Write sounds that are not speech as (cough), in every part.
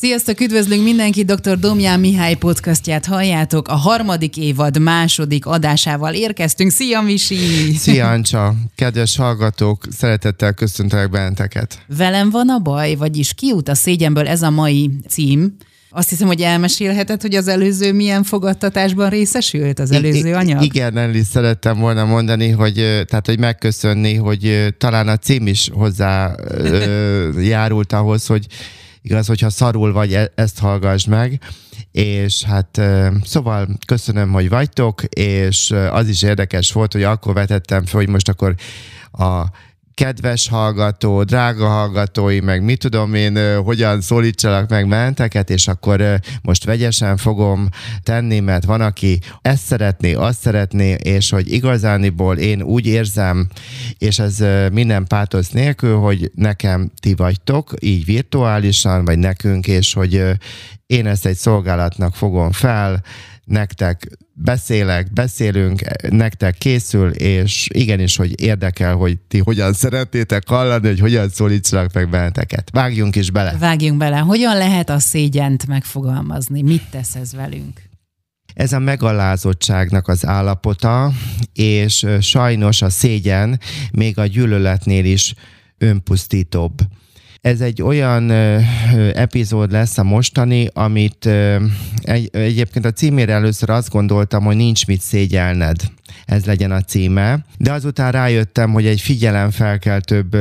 Sziasztok, üdvözlünk mindenkit, dr. Domján Mihály podcastját halljátok. A harmadik évad második adásával érkeztünk. Szia, Misi! Szia, Ancsa! Kedves hallgatók, szeretettel köszöntelek benneteket. Velem van a baj, vagyis kiút a szégyenből ez a mai cím. Azt hiszem, hogy elmesélheted, hogy az előző milyen fogadtatásban részesült, az előző anyag? Igen, Nelly, szerettem volna mondani, hogy, tehát, hogy megköszönni, hogy talán a cím is hozzá járult ahhoz, hogy igaz, hogyha szarul vagy, e- ezt hallgass meg. És hát szóval köszönöm, hogy vagytok, és az is érdekes volt, hogy akkor vetettem fel, hogy most akkor a kedves hallgató, drága hallgatói, meg mit tudom én, hogyan szólítsalak meg menteket, és akkor most vegyesen fogom tenni, mert van, aki ezt szeretné, azt szeretné, és hogy igazániból én úgy érzem, és ez minden pátosz nélkül, hogy nekem ti vagytok, így virtuálisan, vagy nekünk, és hogy én ezt egy szolgálatnak fogom fel, nektek beszélek, beszélünk, nektek készül, és igenis, hogy érdekel, hogy ti hogyan szeretnétek hallani, hogy hogyan szólítsanak meg benneteket. Vágjunk is bele. Vágjunk bele. Hogyan lehet a szégyent megfogalmazni? Mit tesz ez velünk? Ez a megalázottságnak az állapota, és sajnos a szégyen még a gyűlöletnél is önpusztítóbb. Ez egy olyan ö, epizód lesz a mostani, amit ö, egy, egyébként a címére először azt gondoltam, hogy nincs mit szégyelned ez legyen a címe. De azután rájöttem, hogy egy figyelemfelkeltőbb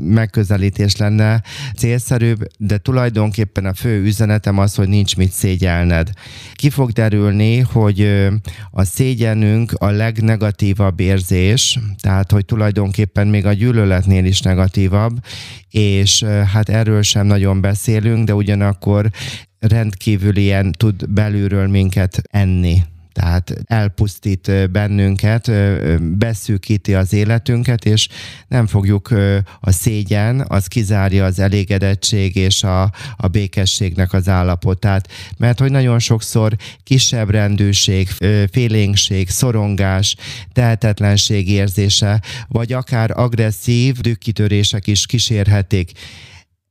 megközelítés lenne célszerűbb, de tulajdonképpen a fő üzenetem az, hogy nincs mit szégyelned. Ki fog derülni, hogy a szégyenünk a legnegatívabb érzés, tehát hogy tulajdonképpen még a gyűlöletnél is negatívabb, és hát erről sem nagyon beszélünk, de ugyanakkor rendkívül ilyen tud belülről minket enni tehát elpusztít bennünket, beszűkíti az életünket, és nem fogjuk a szégyen, az kizárja az elégedettség és a, a békességnek az állapotát, mert hogy nagyon sokszor kisebb rendűség, félénkség, szorongás, tehetetlenség érzése, vagy akár agresszív dükkitörések is kísérhetik.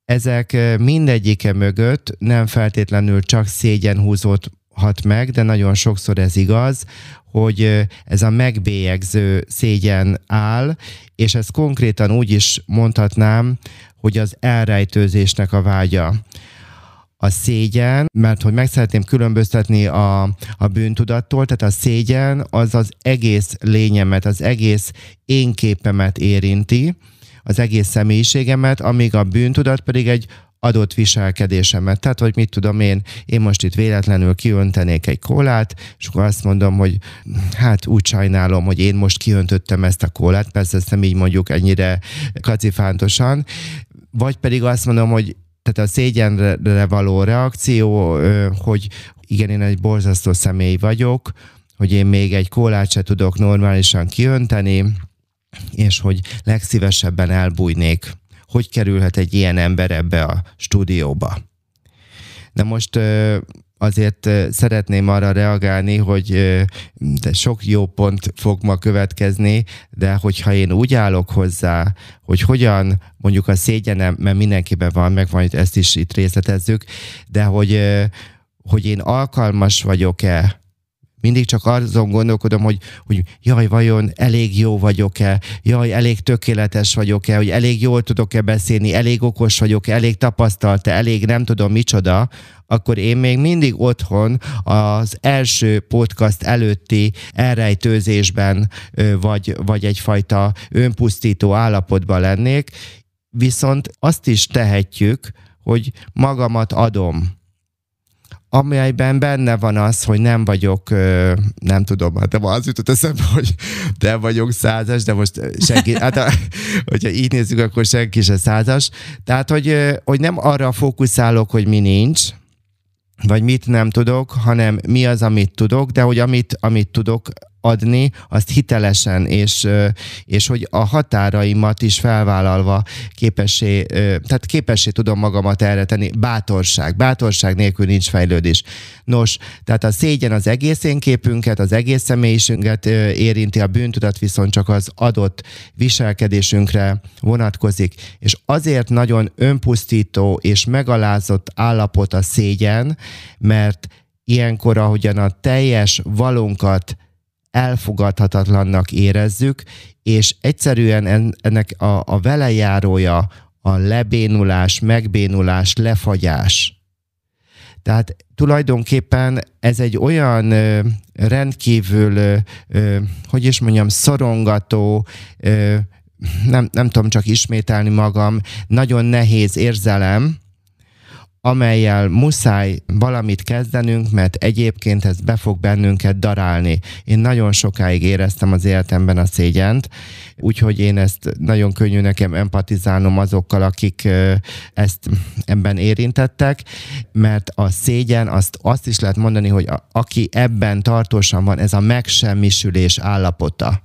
Ezek mindegyike mögött nem feltétlenül csak szégyenhúzót hat meg, de nagyon sokszor ez igaz, hogy ez a megbélyegző szégyen áll, és ez konkrétan úgy is mondhatnám, hogy az elrejtőzésnek a vágya a szégyen, mert hogy meg szeretném különböztetni a, a bűntudattól, tehát a szégyen az az egész lényemet, az egész énképemet érinti, az egész személyiségemet, amíg a bűntudat pedig egy adott viselkedésemet. Tehát, hogy mit tudom én, én most itt véletlenül kiöntenék egy kólát, és akkor azt mondom, hogy hát úgy sajnálom, hogy én most kiöntöttem ezt a kólát, persze ezt nem így mondjuk ennyire kacifántosan, vagy pedig azt mondom, hogy tehát a szégyenre való reakció, hogy igen, én egy borzasztó személy vagyok, hogy én még egy kólát se tudok normálisan kiönteni, és hogy legszívesebben elbújnék hogy kerülhet egy ilyen ember ebbe a stúdióba. De most azért szeretném arra reagálni, hogy sok jó pont fog ma következni, de hogyha én úgy állok hozzá, hogy hogyan mondjuk a szégyenem, mert mindenkiben van, meg van, ezt is itt részletezzük, de hogy, hogy én alkalmas vagyok-e mindig csak azon gondolkodom, hogy, hogy jaj, vajon elég jó vagyok-e, jaj, elég tökéletes vagyok-e, hogy elég jól tudok-e beszélni, elég okos vagyok-e, elég tapasztalt-e, elég nem tudom micsoda, akkor én még mindig otthon az első podcast előtti elrejtőzésben vagy, vagy egyfajta önpusztító állapotban lennék, viszont azt is tehetjük, hogy magamat adom amelyben benne van az, hogy nem vagyok, nem tudom, hát de az jutott eszembe, hogy nem vagyok százas, de most senki, hát hogyha így nézzük, akkor senki se százas. Tehát, hogy, hogy nem arra fókuszálok, hogy mi nincs, vagy mit nem tudok, hanem mi az, amit tudok, de hogy amit, amit tudok, adni, azt hitelesen, és, és hogy a határaimat is felvállalva képessé, tehát képessé tudom magamat erre tenni. Bátorság. Bátorság nélkül nincs fejlődés. Nos, tehát a szégyen az egész énképünket, az egész személyiségünket érinti, a bűntudat viszont csak az adott viselkedésünkre vonatkozik. És azért nagyon önpusztító és megalázott állapot a szégyen, mert ilyenkor, ahogyan a teljes valunkat elfogadhatatlannak érezzük, és egyszerűen ennek a, a velejárója a lebénulás, megbénulás, lefagyás. Tehát tulajdonképpen ez egy olyan ö, rendkívül, ö, hogy is mondjam, szorongató, ö, nem, nem tudom csak ismételni magam, nagyon nehéz érzelem, amelyel muszáj valamit kezdenünk, mert egyébként ez be fog bennünket darálni. Én nagyon sokáig éreztem az életemben a szégyent, úgyhogy én ezt nagyon könnyű nekem empatizálnom azokkal, akik ezt ebben érintettek, mert a szégyen, azt, azt is lehet mondani, hogy a, aki ebben tartósan van, ez a megsemmisülés állapota.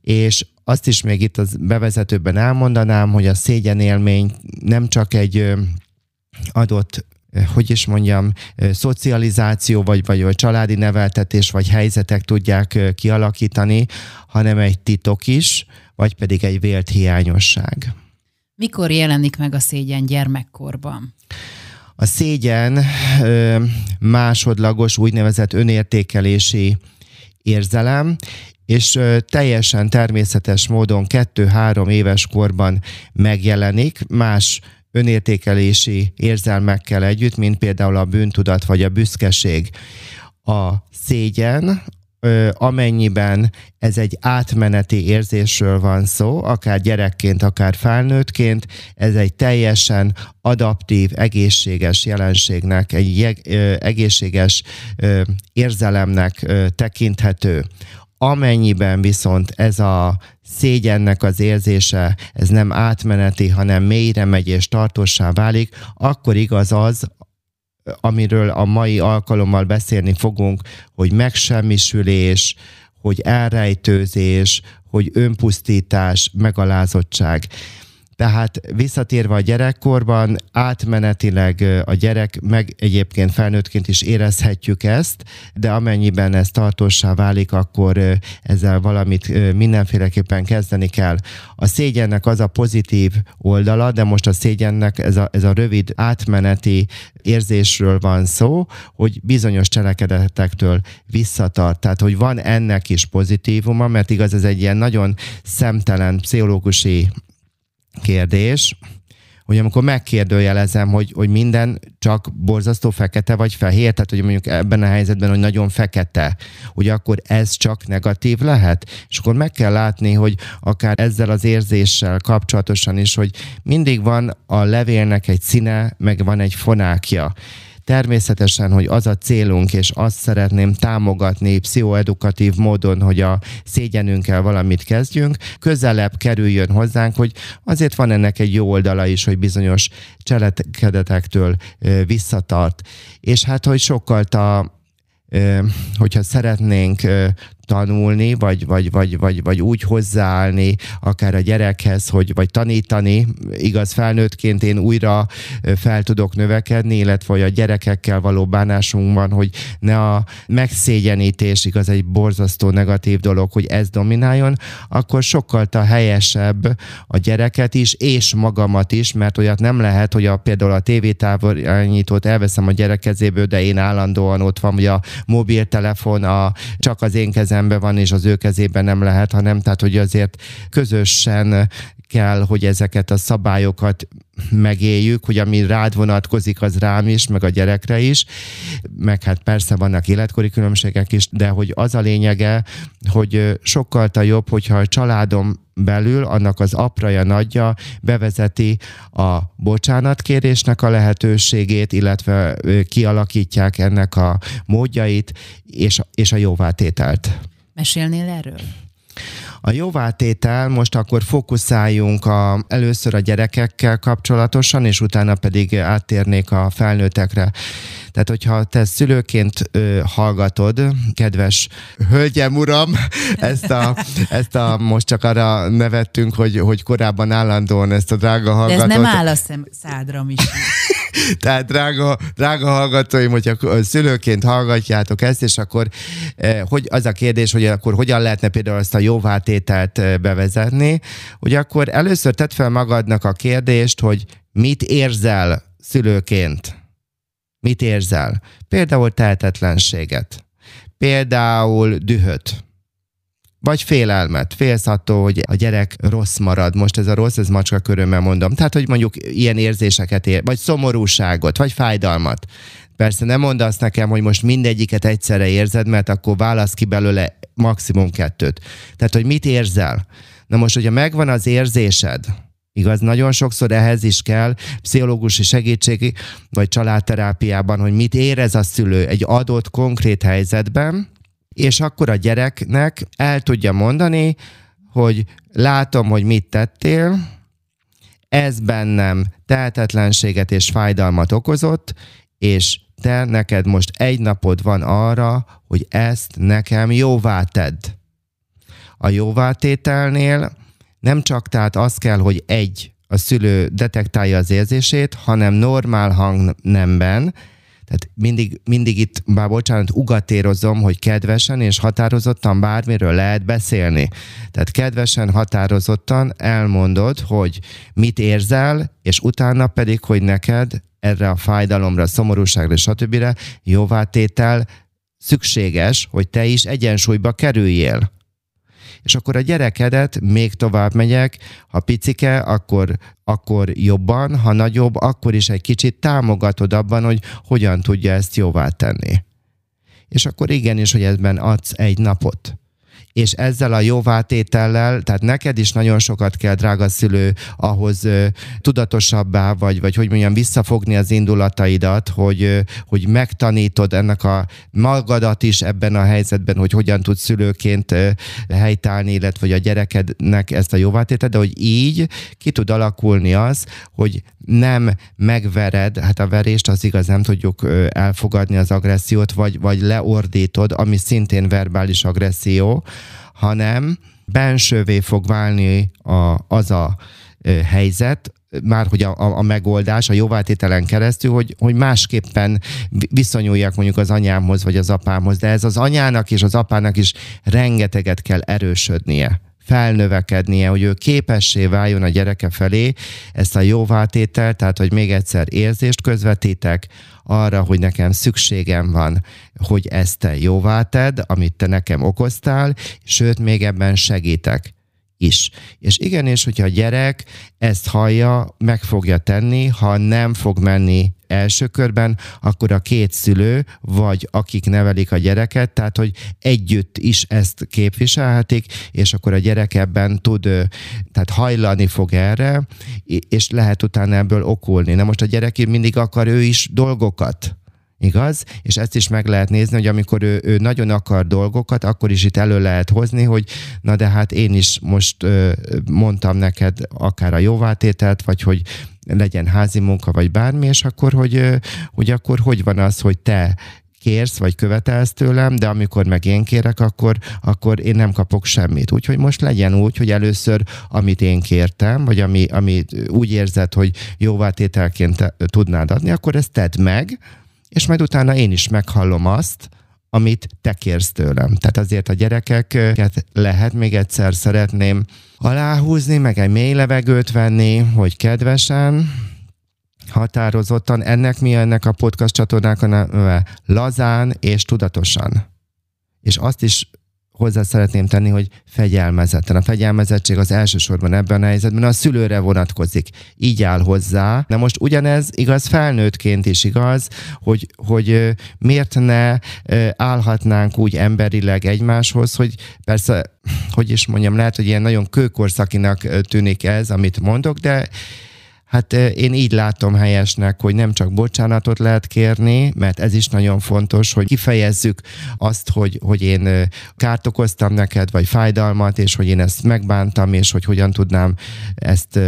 És azt is még itt az bevezetőben elmondanám, hogy a szégyen élmény nem csak egy adott eh, hogy is mondjam, eh, szocializáció, vagy, vagy, vagy családi neveltetés, vagy helyzetek tudják eh, kialakítani, hanem egy titok is, vagy pedig egy vélt hiányosság. Mikor jelenik meg a szégyen gyermekkorban? A szégyen másodlagos úgynevezett önértékelési érzelem, és teljesen természetes módon kettő-három éves korban megjelenik, más önértékelési érzelmekkel együtt, mint például a bűntudat vagy a büszkeség. A szégyen, amennyiben ez egy átmeneti érzésről van szó, akár gyerekként, akár felnőttként, ez egy teljesen adaptív, egészséges jelenségnek, egy egészséges érzelemnek tekinthető. Amennyiben viszont ez a szégyennek az érzése, ez nem átmeneti, hanem mélyre megy és tartósá válik, akkor igaz az, amiről a mai alkalommal beszélni fogunk, hogy megsemmisülés, hogy elrejtőzés, hogy önpusztítás, megalázottság. Tehát visszatérve a gyerekkorban, átmenetileg a gyerek, meg egyébként felnőttként is érezhetjük ezt, de amennyiben ez tartósá válik, akkor ezzel valamit mindenféleképpen kezdeni kell. A szégyennek az a pozitív oldala, de most a szégyennek ez a, ez a rövid átmeneti érzésről van szó, hogy bizonyos cselekedetektől visszatart. Tehát, hogy van ennek is pozitívuma, mert igaz, ez egy ilyen nagyon szemtelen pszichológusi kérdés, hogy amikor megkérdőjelezem, hogy, hogy minden csak borzasztó fekete vagy fehér, tehát hogy mondjuk ebben a helyzetben, hogy nagyon fekete, hogy akkor ez csak negatív lehet, és akkor meg kell látni, hogy akár ezzel az érzéssel kapcsolatosan is, hogy mindig van a levélnek egy színe, meg van egy fonákja Természetesen, hogy az a célunk, és azt szeretném támogatni pszichoedukatív módon, hogy a szégyenünkkel valamit kezdjünk, közelebb kerüljön hozzánk, hogy azért van ennek egy jó oldala is, hogy bizonyos cselekedetektől visszatart. És hát, hogy sokkal a hogyha szeretnénk tanulni, vagy, vagy, vagy, vagy, vagy úgy hozzáállni akár a gyerekhez, hogy, vagy tanítani, igaz felnőttként én újra fel tudok növekedni, illetve hogy a gyerekekkel való bánásunkban, hogy ne a megszégyenítés, igaz egy borzasztó negatív dolog, hogy ez domináljon, akkor sokkal a helyesebb a gyereket is, és magamat is, mert olyat nem lehet, hogy a, például a tévétávolányítót elveszem a gyerek kezéből, de én állandóan ott van, hogy a mobiltelefon a, csak az én kezem kezemben van, és az ő kezében nem lehet, hanem tehát, hogy azért közösen kell, hogy ezeket a szabályokat megéljük, hogy ami rád vonatkozik, az rám is, meg a gyerekre is, meg hát persze vannak életkori különbségek is, de hogy az a lényege, hogy sokkal jobb, hogyha a családom belül annak az apraja nagyja bevezeti a bocsánatkérésnek a lehetőségét, illetve kialakítják ennek a módjait és, és a jóvátételt. Mesélnél erről? A jóvátétel, most akkor fókuszáljunk a, először a gyerekekkel kapcsolatosan, és utána pedig áttérnék a felnőttekre. Tehát, hogyha te szülőként ö, hallgatod, kedves hölgyem, uram, (laughs) ezt a, ezt a most csak arra nevettünk, hogy, hogy korábban állandóan ezt a drága hallgatót. De ez nem áll a szem, szádra, is. Tehát drága, drága hallgatóim, hogyha szülőként hallgatjátok ezt, és akkor hogy az a kérdés, hogy akkor hogyan lehetne például ezt a jóvátételt bevezetni, hogy akkor először tedd fel magadnak a kérdést, hogy mit érzel szülőként? Mit érzel? Például tehetetlenséget. Például dühöt vagy félelmet. Félsz attól, hogy a gyerek rossz marad. Most ez a rossz, ez macska körömmel mondom. Tehát, hogy mondjuk ilyen érzéseket ér, vagy szomorúságot, vagy fájdalmat. Persze nem mondd azt nekem, hogy most mindegyiket egyszerre érzed, mert akkor válasz ki belőle maximum kettőt. Tehát, hogy mit érzel? Na most, hogyha megvan az érzésed, Igaz, nagyon sokszor ehhez is kell pszichológusi segítség, vagy családterápiában, hogy mit érez a szülő egy adott konkrét helyzetben, és akkor a gyereknek el tudja mondani, hogy látom, hogy mit tettél, ez bennem tehetetlenséget és fájdalmat okozott, és te neked most egy napod van arra, hogy ezt nekem jóvá tedd. A jóvátételnél nem csak tehát az kell, hogy egy, a szülő detektálja az érzését, hanem normál hangnemben, tehát mindig, mindig itt, bár bocsánat, ugatérozom, hogy kedvesen és határozottan bármiről lehet beszélni. Tehát kedvesen, határozottan elmondod, hogy mit érzel, és utána pedig, hogy neked erre a fájdalomra, szomorúságra, stb. jóvátétel szükséges, hogy te is egyensúlyba kerüljél és akkor a gyerekedet még tovább megyek, ha picike, akkor, akkor jobban, ha nagyobb, akkor is egy kicsit támogatod abban, hogy hogyan tudja ezt jóvá tenni. És akkor igenis, hogy ebben adsz egy napot és ezzel a jóvátétellel, tehát neked is nagyon sokat kell, drága szülő, ahhoz ö, tudatosabbá, vagy, vagy hogy mondjam, visszafogni az indulataidat, hogy, ö, hogy megtanítod ennek a magadat is ebben a helyzetben, hogy hogyan tudsz szülőként ö, helytállni, illetve hogy a gyerekednek ezt a jóvátételt, de hogy így ki tud alakulni az, hogy nem megvered, hát a verést az igaz, nem tudjuk elfogadni az agressziót, vagy, vagy leordítod, ami szintén verbális agresszió, hanem bensővé fog válni a, az a helyzet, már hogy a, a, a megoldás a jóvátételen keresztül, hogy, hogy másképpen viszonyuljak mondjuk az anyámhoz vagy az apámhoz, de ez az anyának és az apának is rengeteget kell erősödnie felnövekednie, hogy ő képessé váljon a gyereke felé ezt a jóvátételt, tehát hogy még egyszer érzést közvetítek arra, hogy nekem szükségem van, hogy ezt te jóvá tedd, amit te nekem okoztál, sőt, még ebben segítek is. És igenis, hogyha a gyerek ezt hallja, meg fogja tenni, ha nem fog menni első körben, akkor a két szülő, vagy akik nevelik a gyereket, tehát hogy együtt is ezt képviselhetik, és akkor a gyerek ebben tud, tehát hajlani fog erre, és lehet utána ebből okulni. Na most a gyerek mindig akar ő is dolgokat Igaz? És ezt is meg lehet nézni, hogy amikor ő, ő nagyon akar dolgokat, akkor is itt elő lehet hozni, hogy na de hát én is most ö, mondtam neked akár a jóvátételt, vagy hogy legyen házi munka, vagy bármi, és akkor, hogy, ö, hogy akkor hogy van az, hogy te kérsz, vagy követelsz tőlem, de amikor meg én kérek, akkor, akkor én nem kapok semmit. Úgyhogy most legyen úgy, hogy először, amit én kértem, vagy ami, ami úgy érzed, hogy jóvátételként tudnád adni, akkor ezt tedd meg, és majd utána én is meghallom azt, amit te kérsz tőlem. Tehát azért a gyerekeket lehet még egyszer szeretném aláhúzni, meg egy mély levegőt venni, hogy kedvesen, határozottan, ennek mi ennek a podcast neve? Lazán és tudatosan. És azt is hozzá szeretném tenni, hogy fegyelmezetten. A fegyelmezettség az elsősorban ebben a helyzetben a szülőre vonatkozik. Így áll hozzá. Na most ugyanez igaz felnőttként is igaz, hogy, hogy miért ne állhatnánk úgy emberileg egymáshoz, hogy persze, hogy is mondjam, lehet, hogy ilyen nagyon kőkorszakinak tűnik ez, amit mondok, de Hát én így látom helyesnek, hogy nem csak bocsánatot lehet kérni, mert ez is nagyon fontos, hogy kifejezzük azt, hogy, hogy én kárt okoztam neked, vagy fájdalmat, és hogy én ezt megbántam, és hogy hogyan tudnám ezt,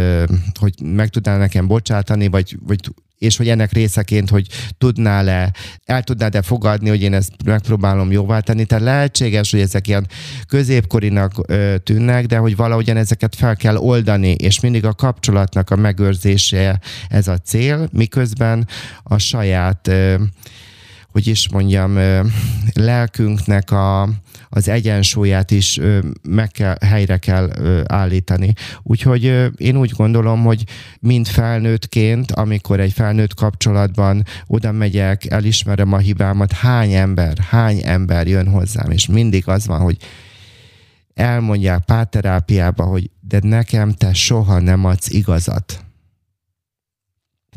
hogy meg tudnám nekem bocsátani, vagy, vagy és hogy ennek részeként, hogy tudnál-e, el tudnád-e fogadni, hogy én ezt megpróbálom jóvá tenni. Tehát lehetséges, hogy ezek ilyen középkorinak ö, tűnnek, de hogy valahogyan ezeket fel kell oldani, és mindig a kapcsolatnak a megőrzése ez a cél, miközben a saját ö, hogy is mondjam, lelkünknek a, az egyensúlyát is meg kell, helyre kell állítani. Úgyhogy én úgy gondolom, hogy mind felnőttként, amikor egy felnőtt kapcsolatban oda megyek, elismerem a hibámat, hány ember, hány ember jön hozzám, és mindig az van, hogy elmondják párterápiába, hogy de nekem te soha nem adsz igazat.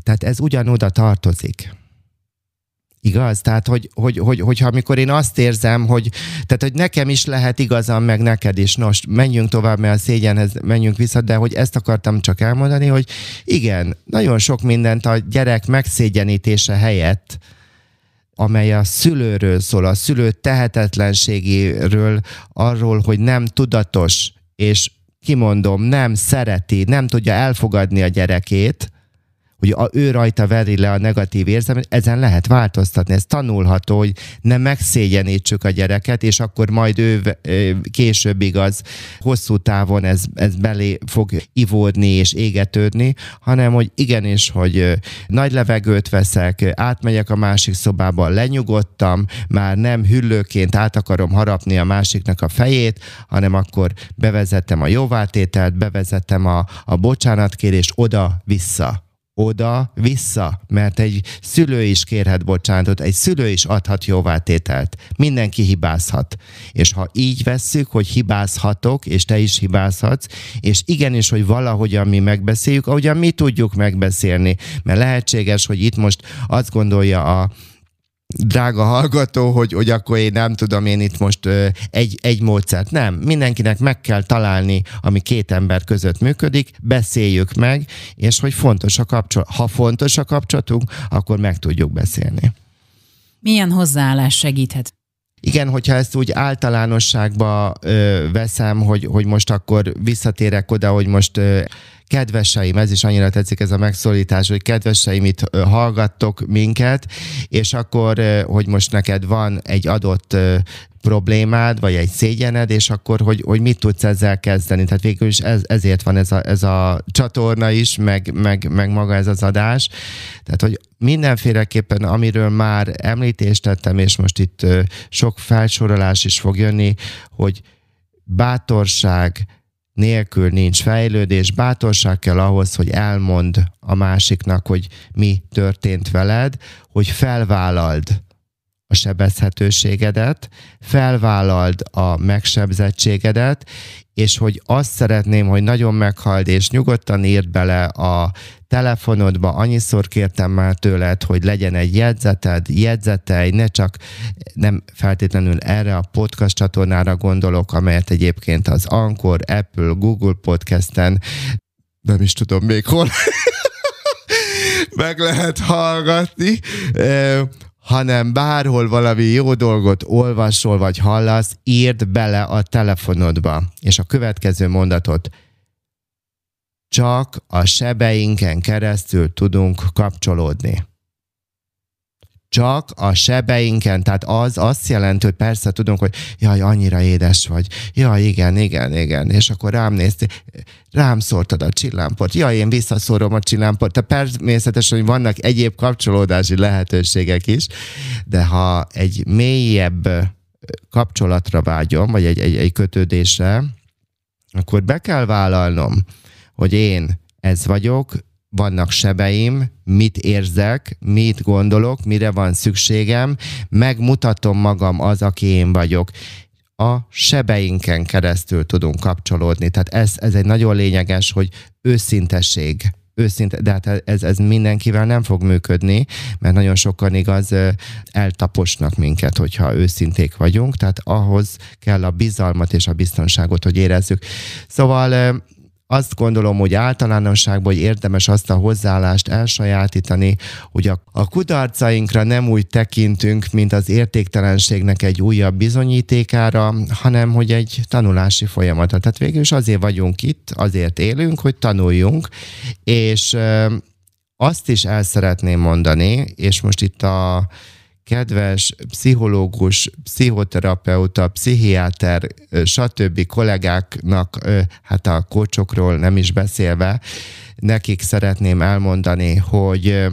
Tehát ez ugyanoda tartozik. Igaz? Tehát, hogy, hogy, hogy, hogyha amikor én azt érzem, hogy, tehát, hogy nekem is lehet igazam, meg neked is. Nos, menjünk tovább, mert a szégyenhez menjünk vissza, de hogy ezt akartam csak elmondani, hogy igen, nagyon sok mindent a gyerek megszégyenítése helyett, amely a szülőről szól, a szülő tehetetlenségéről, arról, hogy nem tudatos, és kimondom, nem szereti, nem tudja elfogadni a gyerekét, hogy a, ő rajta veri le a negatív érzelmet, ezen lehet változtatni. Ez tanulható, hogy nem megszégyenítsük a gyereket, és akkor majd ő később igaz, hosszú távon ez, ez belé fog ivódni és égetődni, hanem hogy igenis, hogy nagy levegőt veszek, átmegyek a másik szobába, lenyugodtam, már nem hüllőként át akarom harapni a másiknak a fejét, hanem akkor bevezettem a jóvátételt, bevezettem a, a bocsánatkérés oda-vissza oda-vissza, mert egy szülő is kérhet bocsánatot, egy szülő is adhat jóvátételt. Mindenki hibázhat. És ha így vesszük, hogy hibázhatok, és te is hibázhatsz, és igenis, hogy valahogyan mi megbeszéljük, ahogyan mi tudjuk megbeszélni, mert lehetséges, hogy itt most azt gondolja a drága hallgató, hogy, hogy akkor én nem tudom én itt most egy, egy módszert. Nem, mindenkinek meg kell találni, ami két ember között működik, beszéljük meg, és hogy fontos a kapcsolat. Ha fontos a kapcsolatunk, akkor meg tudjuk beszélni. Milyen hozzáállás segíthet? Igen, hogyha ezt úgy általánosságba ö, veszem, hogy, hogy most akkor visszatérek oda, hogy most ö, kedveseim, ez is annyira tetszik ez a megszólítás, hogy kedveseim, itt hallgattok minket, és akkor, hogy most neked van egy adott problémád, vagy egy szégyened, és akkor, hogy, hogy mit tudsz ezzel kezdeni. Tehát végül is ez, ezért van ez a, ez a csatorna is, meg, meg, meg maga ez az adás. Tehát, hogy mindenféleképpen, amiről már említést tettem, és most itt sok felsorolás is fog jönni, hogy bátorság, nélkül nincs fejlődés, bátorság kell ahhoz, hogy elmond a másiknak, hogy mi történt veled, hogy felvállald a sebezhetőségedet, felvállald a megsebzettségedet, és hogy azt szeretném, hogy nagyon meghald, és nyugodtan írd bele a telefonodba, annyiszor kértem már tőled, hogy legyen egy jegyzeted, jegyzetelj, ne csak nem feltétlenül erre a podcast csatornára gondolok, amelyet egyébként az Anchor, Apple, Google podcasten, nem is tudom még hol, (laughs) meg lehet hallgatni, hanem bárhol valami jó dolgot olvasol vagy hallasz, írd bele a telefonodba. És a következő mondatot csak a sebeinken keresztül tudunk kapcsolódni. Csak a sebeinken, tehát az azt jelenti, hogy persze tudunk, hogy jaj, annyira édes vagy, jaj, igen, igen, igen, és akkor rám néztél, rám szórtad a csillámport, jaj, én visszaszórom a csillámport, tehát természetesen, hogy vannak egyéb kapcsolódási lehetőségek is, de ha egy mélyebb kapcsolatra vágyom, vagy egy, egy, egy kötődésre, akkor be kell vállalnom, hogy én ez vagyok, vannak sebeim, mit érzek, mit gondolok, mire van szükségem, megmutatom magam az, aki én vagyok. A sebeinken keresztül tudunk kapcsolódni. Tehát ez, ez egy nagyon lényeges, hogy őszintesség őszinte, de hát ez, ez mindenkivel nem fog működni, mert nagyon sokan igaz eltaposnak minket, hogyha őszinték vagyunk, tehát ahhoz kell a bizalmat és a biztonságot, hogy érezzük. Szóval azt gondolom, hogy általánosságban hogy érdemes azt a hozzáállást elsajátítani, hogy a, a kudarcainkra nem úgy tekintünk, mint az értéktelenségnek egy újabb bizonyítékára, hanem hogy egy tanulási folyamata. Tehát végül is azért vagyunk itt, azért élünk, hogy tanuljunk, és azt is el szeretném mondani, és most itt a kedves pszichológus, pszichoterapeuta, pszichiáter, stb. kollégáknak, hát a kocsokról nem is beszélve, nekik szeretném elmondani, hogy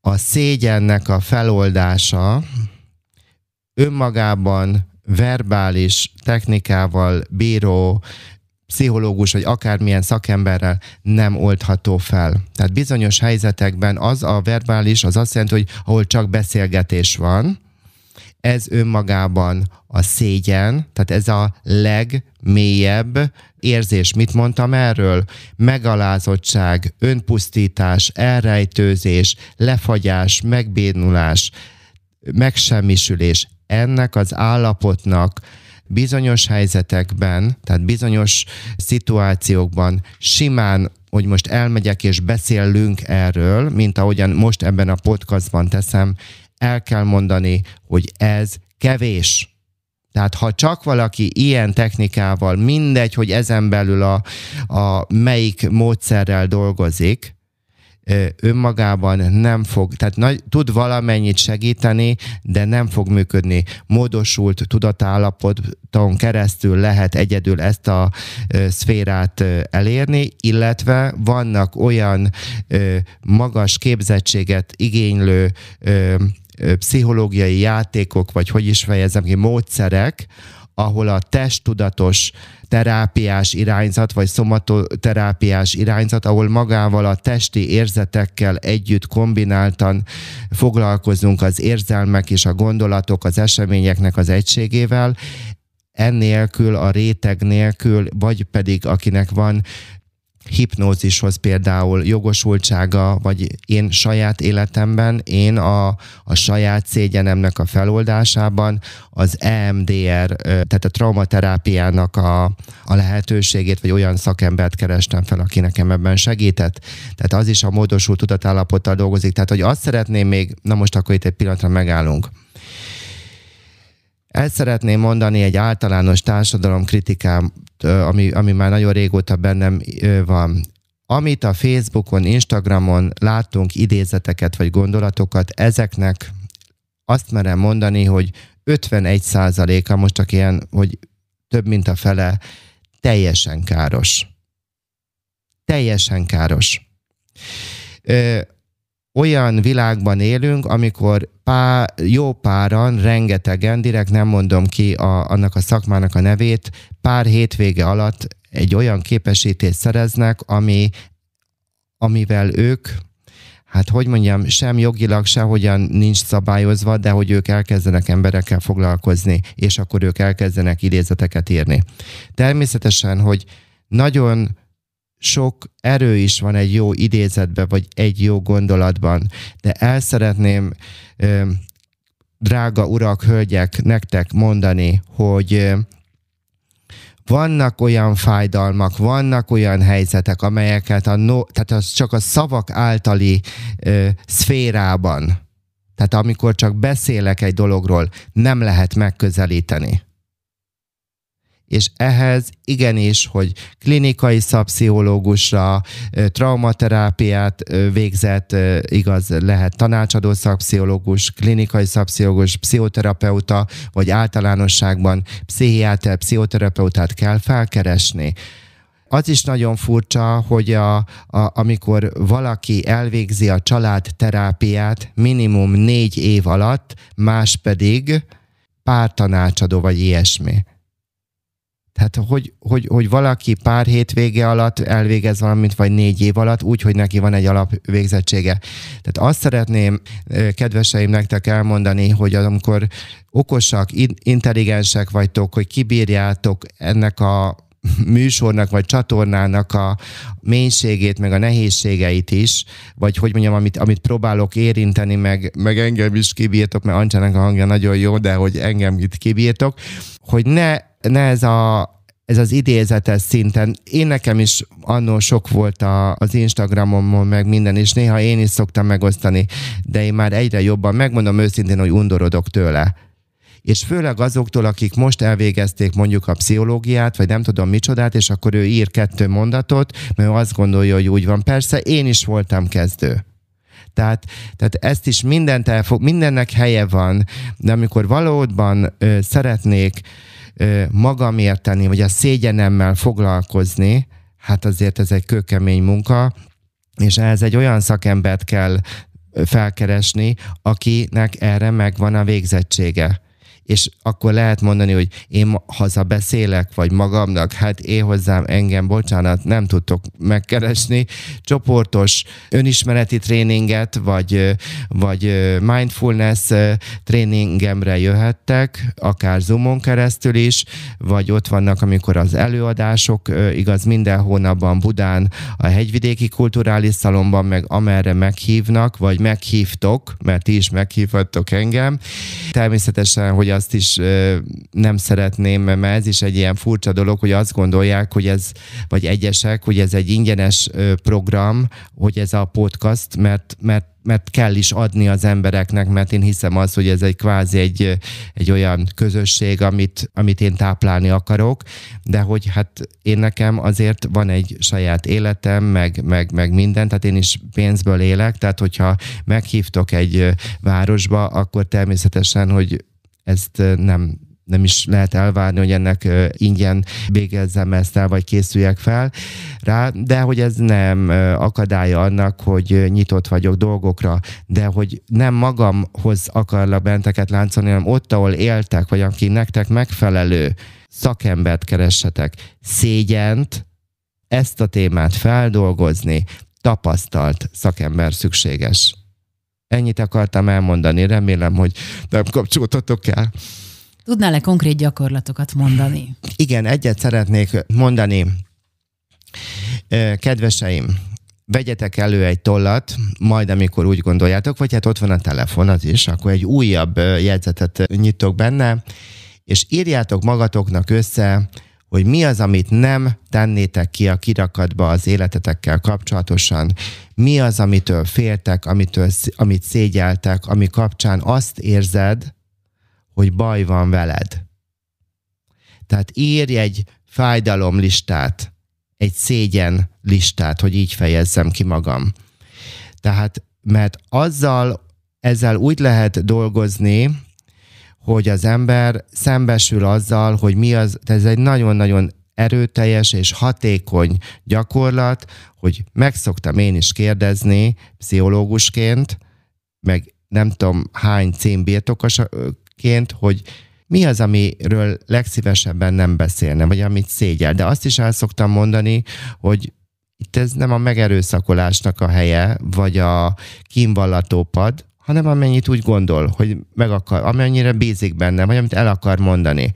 a szégyennek a feloldása önmagában verbális technikával bíró pszichológus, vagy akármilyen szakemberrel nem oldható fel. Tehát bizonyos helyzetekben az a verbális, az azt jelenti, hogy ahol csak beszélgetés van, ez önmagában a szégyen, tehát ez a legmélyebb érzés. Mit mondtam erről? Megalázottság, önpusztítás, elrejtőzés, lefagyás, megbénulás, megsemmisülés. Ennek az állapotnak bizonyos helyzetekben, tehát bizonyos szituációkban simán hogy most elmegyek és beszélünk erről, mint ahogyan most ebben a podcastban teszem, el kell mondani, hogy ez kevés. Tehát ha csak valaki ilyen technikával, mindegy, hogy ezen belül a, a melyik módszerrel dolgozik, önmagában nem fog, tehát nagy, tud valamennyit segíteni, de nem fog működni. Módosult tudatállapoton keresztül lehet egyedül ezt a szférát elérni, illetve vannak olyan magas képzettséget igénylő pszichológiai játékok, vagy hogy is fejezem ki, módszerek, ahol a testtudatos terápiás irányzat, vagy szomatoterápiás irányzat, ahol magával a testi érzetekkel együtt kombináltan foglalkozunk az érzelmek és a gondolatok, az eseményeknek az egységével, ennélkül, a réteg nélkül, vagy pedig akinek van hipnózishoz például jogosultsága, vagy én saját életemben, én a, a saját szégyenemnek a feloldásában az EMDR, tehát a traumaterápiának a, a lehetőségét, vagy olyan szakembert kerestem fel, aki nekem ebben segített. Tehát az is a módosult tudatállapottal dolgozik. Tehát, hogy azt szeretném még, na most akkor itt egy pillanatra megállunk. El szeretném mondani egy általános társadalom kritikám, ami, ami már nagyon régóta bennem van. Amit a Facebookon, Instagramon látunk idézeteket vagy gondolatokat, ezeknek azt merem mondani, hogy 51 százaléka, most csak ilyen, hogy több mint a fele, teljesen káros. Teljesen káros olyan világban élünk, amikor pár, jó páran, rengetegen, direkt nem mondom ki a, annak a szakmának a nevét, pár hétvége alatt egy olyan képesítést szereznek, ami, amivel ők, hát hogy mondjam, sem jogilag, sehogyan nincs szabályozva, de hogy ők elkezdenek emberekkel foglalkozni, és akkor ők elkezdenek idézeteket írni. Természetesen, hogy nagyon sok erő is van egy jó idézetben, vagy egy jó gondolatban, de el szeretném, drága urak, hölgyek, nektek mondani, hogy vannak olyan fájdalmak, vannak olyan helyzetek, amelyeket a no, tehát az csak a szavak általi ö, szférában, tehát amikor csak beszélek egy dologról, nem lehet megközelíteni és ehhez igenis, hogy klinikai szakpszichológusra, traumaterápiát végzett, igaz, lehet tanácsadó szakpszichológus, klinikai szakpszichológus, pszichoterapeuta, vagy általánosságban pszichiáter, pszichoterapeutát kell felkeresni az is nagyon furcsa, hogy a, a, amikor valaki elvégzi a családterápiát minimum négy év alatt, más pedig pártanácsadó vagy ilyesmi. Tehát, hogy, hogy, hogy valaki pár hétvége alatt elvégez valamit, vagy négy év alatt, úgy, hogy neki van egy alapvégzettsége. Tehát azt szeretném, kedveseim, nektek elmondani, hogy amikor okosak, intelligensek vagytok, hogy kibírjátok ennek a műsornak vagy csatornának a mélységét, meg a nehézségeit is, vagy hogy mondjam, amit, amit próbálok érinteni, meg, meg engem is kibírtok, mert Ancsának a hangja nagyon jó, de hogy engem itt kibírtok, hogy ne ne ez a ez az idézetes szinten. Én nekem is annól sok volt a, az Instagramon meg minden, és néha én is szoktam megosztani, de én már egyre jobban megmondom őszintén, hogy undorodok tőle. És főleg azoktól, akik most elvégezték mondjuk a pszichológiát, vagy nem tudom micsodát, és akkor ő ír kettő mondatot, mert ő azt gondolja, hogy úgy van. Persze én is voltam kezdő. Tehát, tehát ezt is mindent elfog, mindennek helye van, de amikor valóban ö, szeretnék ö, magam érteni, vagy a szégyenemmel foglalkozni, hát azért ez egy kőkemény munka, és ehhez egy olyan szakembert kell felkeresni, akinek erre megvan a végzettsége és akkor lehet mondani, hogy én hazabeszélek, vagy magamnak, hát én hozzám engem, bocsánat, nem tudtok megkeresni. Csoportos önismereti tréninget, vagy, vagy mindfulness tréningemre jöhettek, akár Zoomon keresztül is, vagy ott vannak, amikor az előadások, igaz, minden hónapban Budán, a Hegyvidéki Kulturális Szalomban, meg amerre meghívnak, vagy meghívtok, mert ti is meghívhattok engem. Természetesen, hogy azt is nem szeretném, mert ez is egy ilyen furcsa dolog, hogy azt gondolják, hogy ez, vagy egyesek, hogy ez egy ingyenes program, hogy ez a podcast, mert, mert mert kell is adni az embereknek, mert én hiszem az, hogy ez egy kvázi egy, egy olyan közösség, amit, amit én táplálni akarok, de hogy hát én nekem azért van egy saját életem, meg, meg, meg minden, tehát én is pénzből élek, tehát hogyha meghívtok egy városba, akkor természetesen, hogy ezt nem nem is lehet elvárni, hogy ennek ingyen végezzem ezt el, vagy készüljek fel rá, de hogy ez nem akadálya annak, hogy nyitott vagyok dolgokra, de hogy nem magamhoz akarlak benteket láncolni, hanem ott, ahol éltek, vagy aki nektek megfelelő szakembert keressetek, szégyent, ezt a témát feldolgozni, tapasztalt szakember szükséges. Ennyit akartam elmondani, remélem, hogy nem kapcsoltatok el. Tudnál-e konkrét gyakorlatokat mondani? Igen, egyet szeretnék mondani. Kedveseim, vegyetek elő egy tollat, majd amikor úgy gondoljátok, vagy hát ott van a telefon az is, akkor egy újabb jegyzetet nyitok benne, és írjátok magatoknak össze, hogy mi az, amit nem tennétek ki a kirakatba az életetekkel kapcsolatosan, mi az, amitől féltek, amitől, amit szégyeltek, ami kapcsán azt érzed, hogy baj van veled. Tehát írj egy fájdalomlistát, egy szégyen listát, hogy így fejezzem ki magam. Tehát, mert azzal, ezzel úgy lehet dolgozni, hogy az ember szembesül azzal, hogy mi az, ez egy nagyon-nagyon erőteljes és hatékony gyakorlat, hogy megszoktam én is kérdezni pszichológusként, meg nem tudom hány cím birtokosként, hogy mi az, amiről legszívesebben nem beszélne, vagy amit szégyel. De azt is el szoktam mondani, hogy itt ez nem a megerőszakolásnak a helye, vagy a kínvallatópad, hanem amennyit úgy gondol, hogy meg akar, amennyire bízik benne, vagy amit el akar mondani.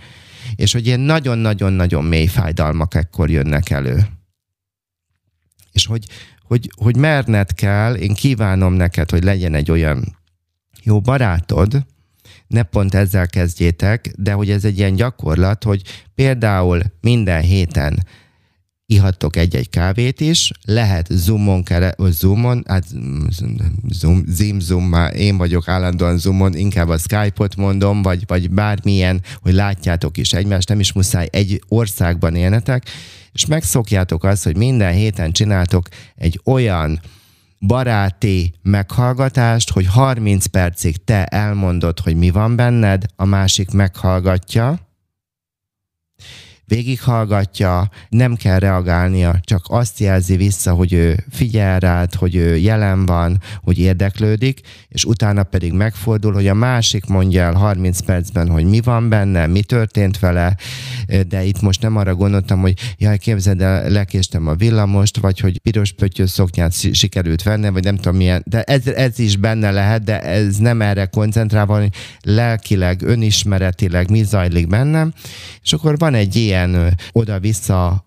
És hogy ilyen nagyon-nagyon-nagyon mély fájdalmak ekkor jönnek elő. És hogy, hogy, hogy merned kell, én kívánom neked, hogy legyen egy olyan jó barátod, ne pont ezzel kezdjétek, de hogy ez egy ilyen gyakorlat, hogy például minden héten ihattok egy-egy kávét is, lehet Zoomon, kere, Zoomon, hát Zoom, Zoom, Zoom, már én vagyok állandóan Zoomon, inkább a Skype-ot mondom, vagy, vagy bármilyen, hogy látjátok is egymást, nem is muszáj egy országban élnetek, és megszokjátok azt, hogy minden héten csináltok egy olyan baráti meghallgatást, hogy 30 percig te elmondod, hogy mi van benned, a másik meghallgatja, végighallgatja, nem kell reagálnia, csak azt jelzi vissza, hogy ő figyel rád, hogy ő jelen van, hogy érdeklődik, és utána pedig megfordul, hogy a másik mondja el 30 percben, hogy mi van benne, mi történt vele, de itt most nem arra gondoltam, hogy jaj, képzeld el, lekéstem a villamost, vagy hogy piros pöttyös szoknyát sikerült venni, vagy nem tudom milyen, de ez, ez is benne lehet, de ez nem erre koncentrál, hogy lelkileg, önismeretileg mi zajlik bennem, és akkor van egy ilyen ilyen oda-vissza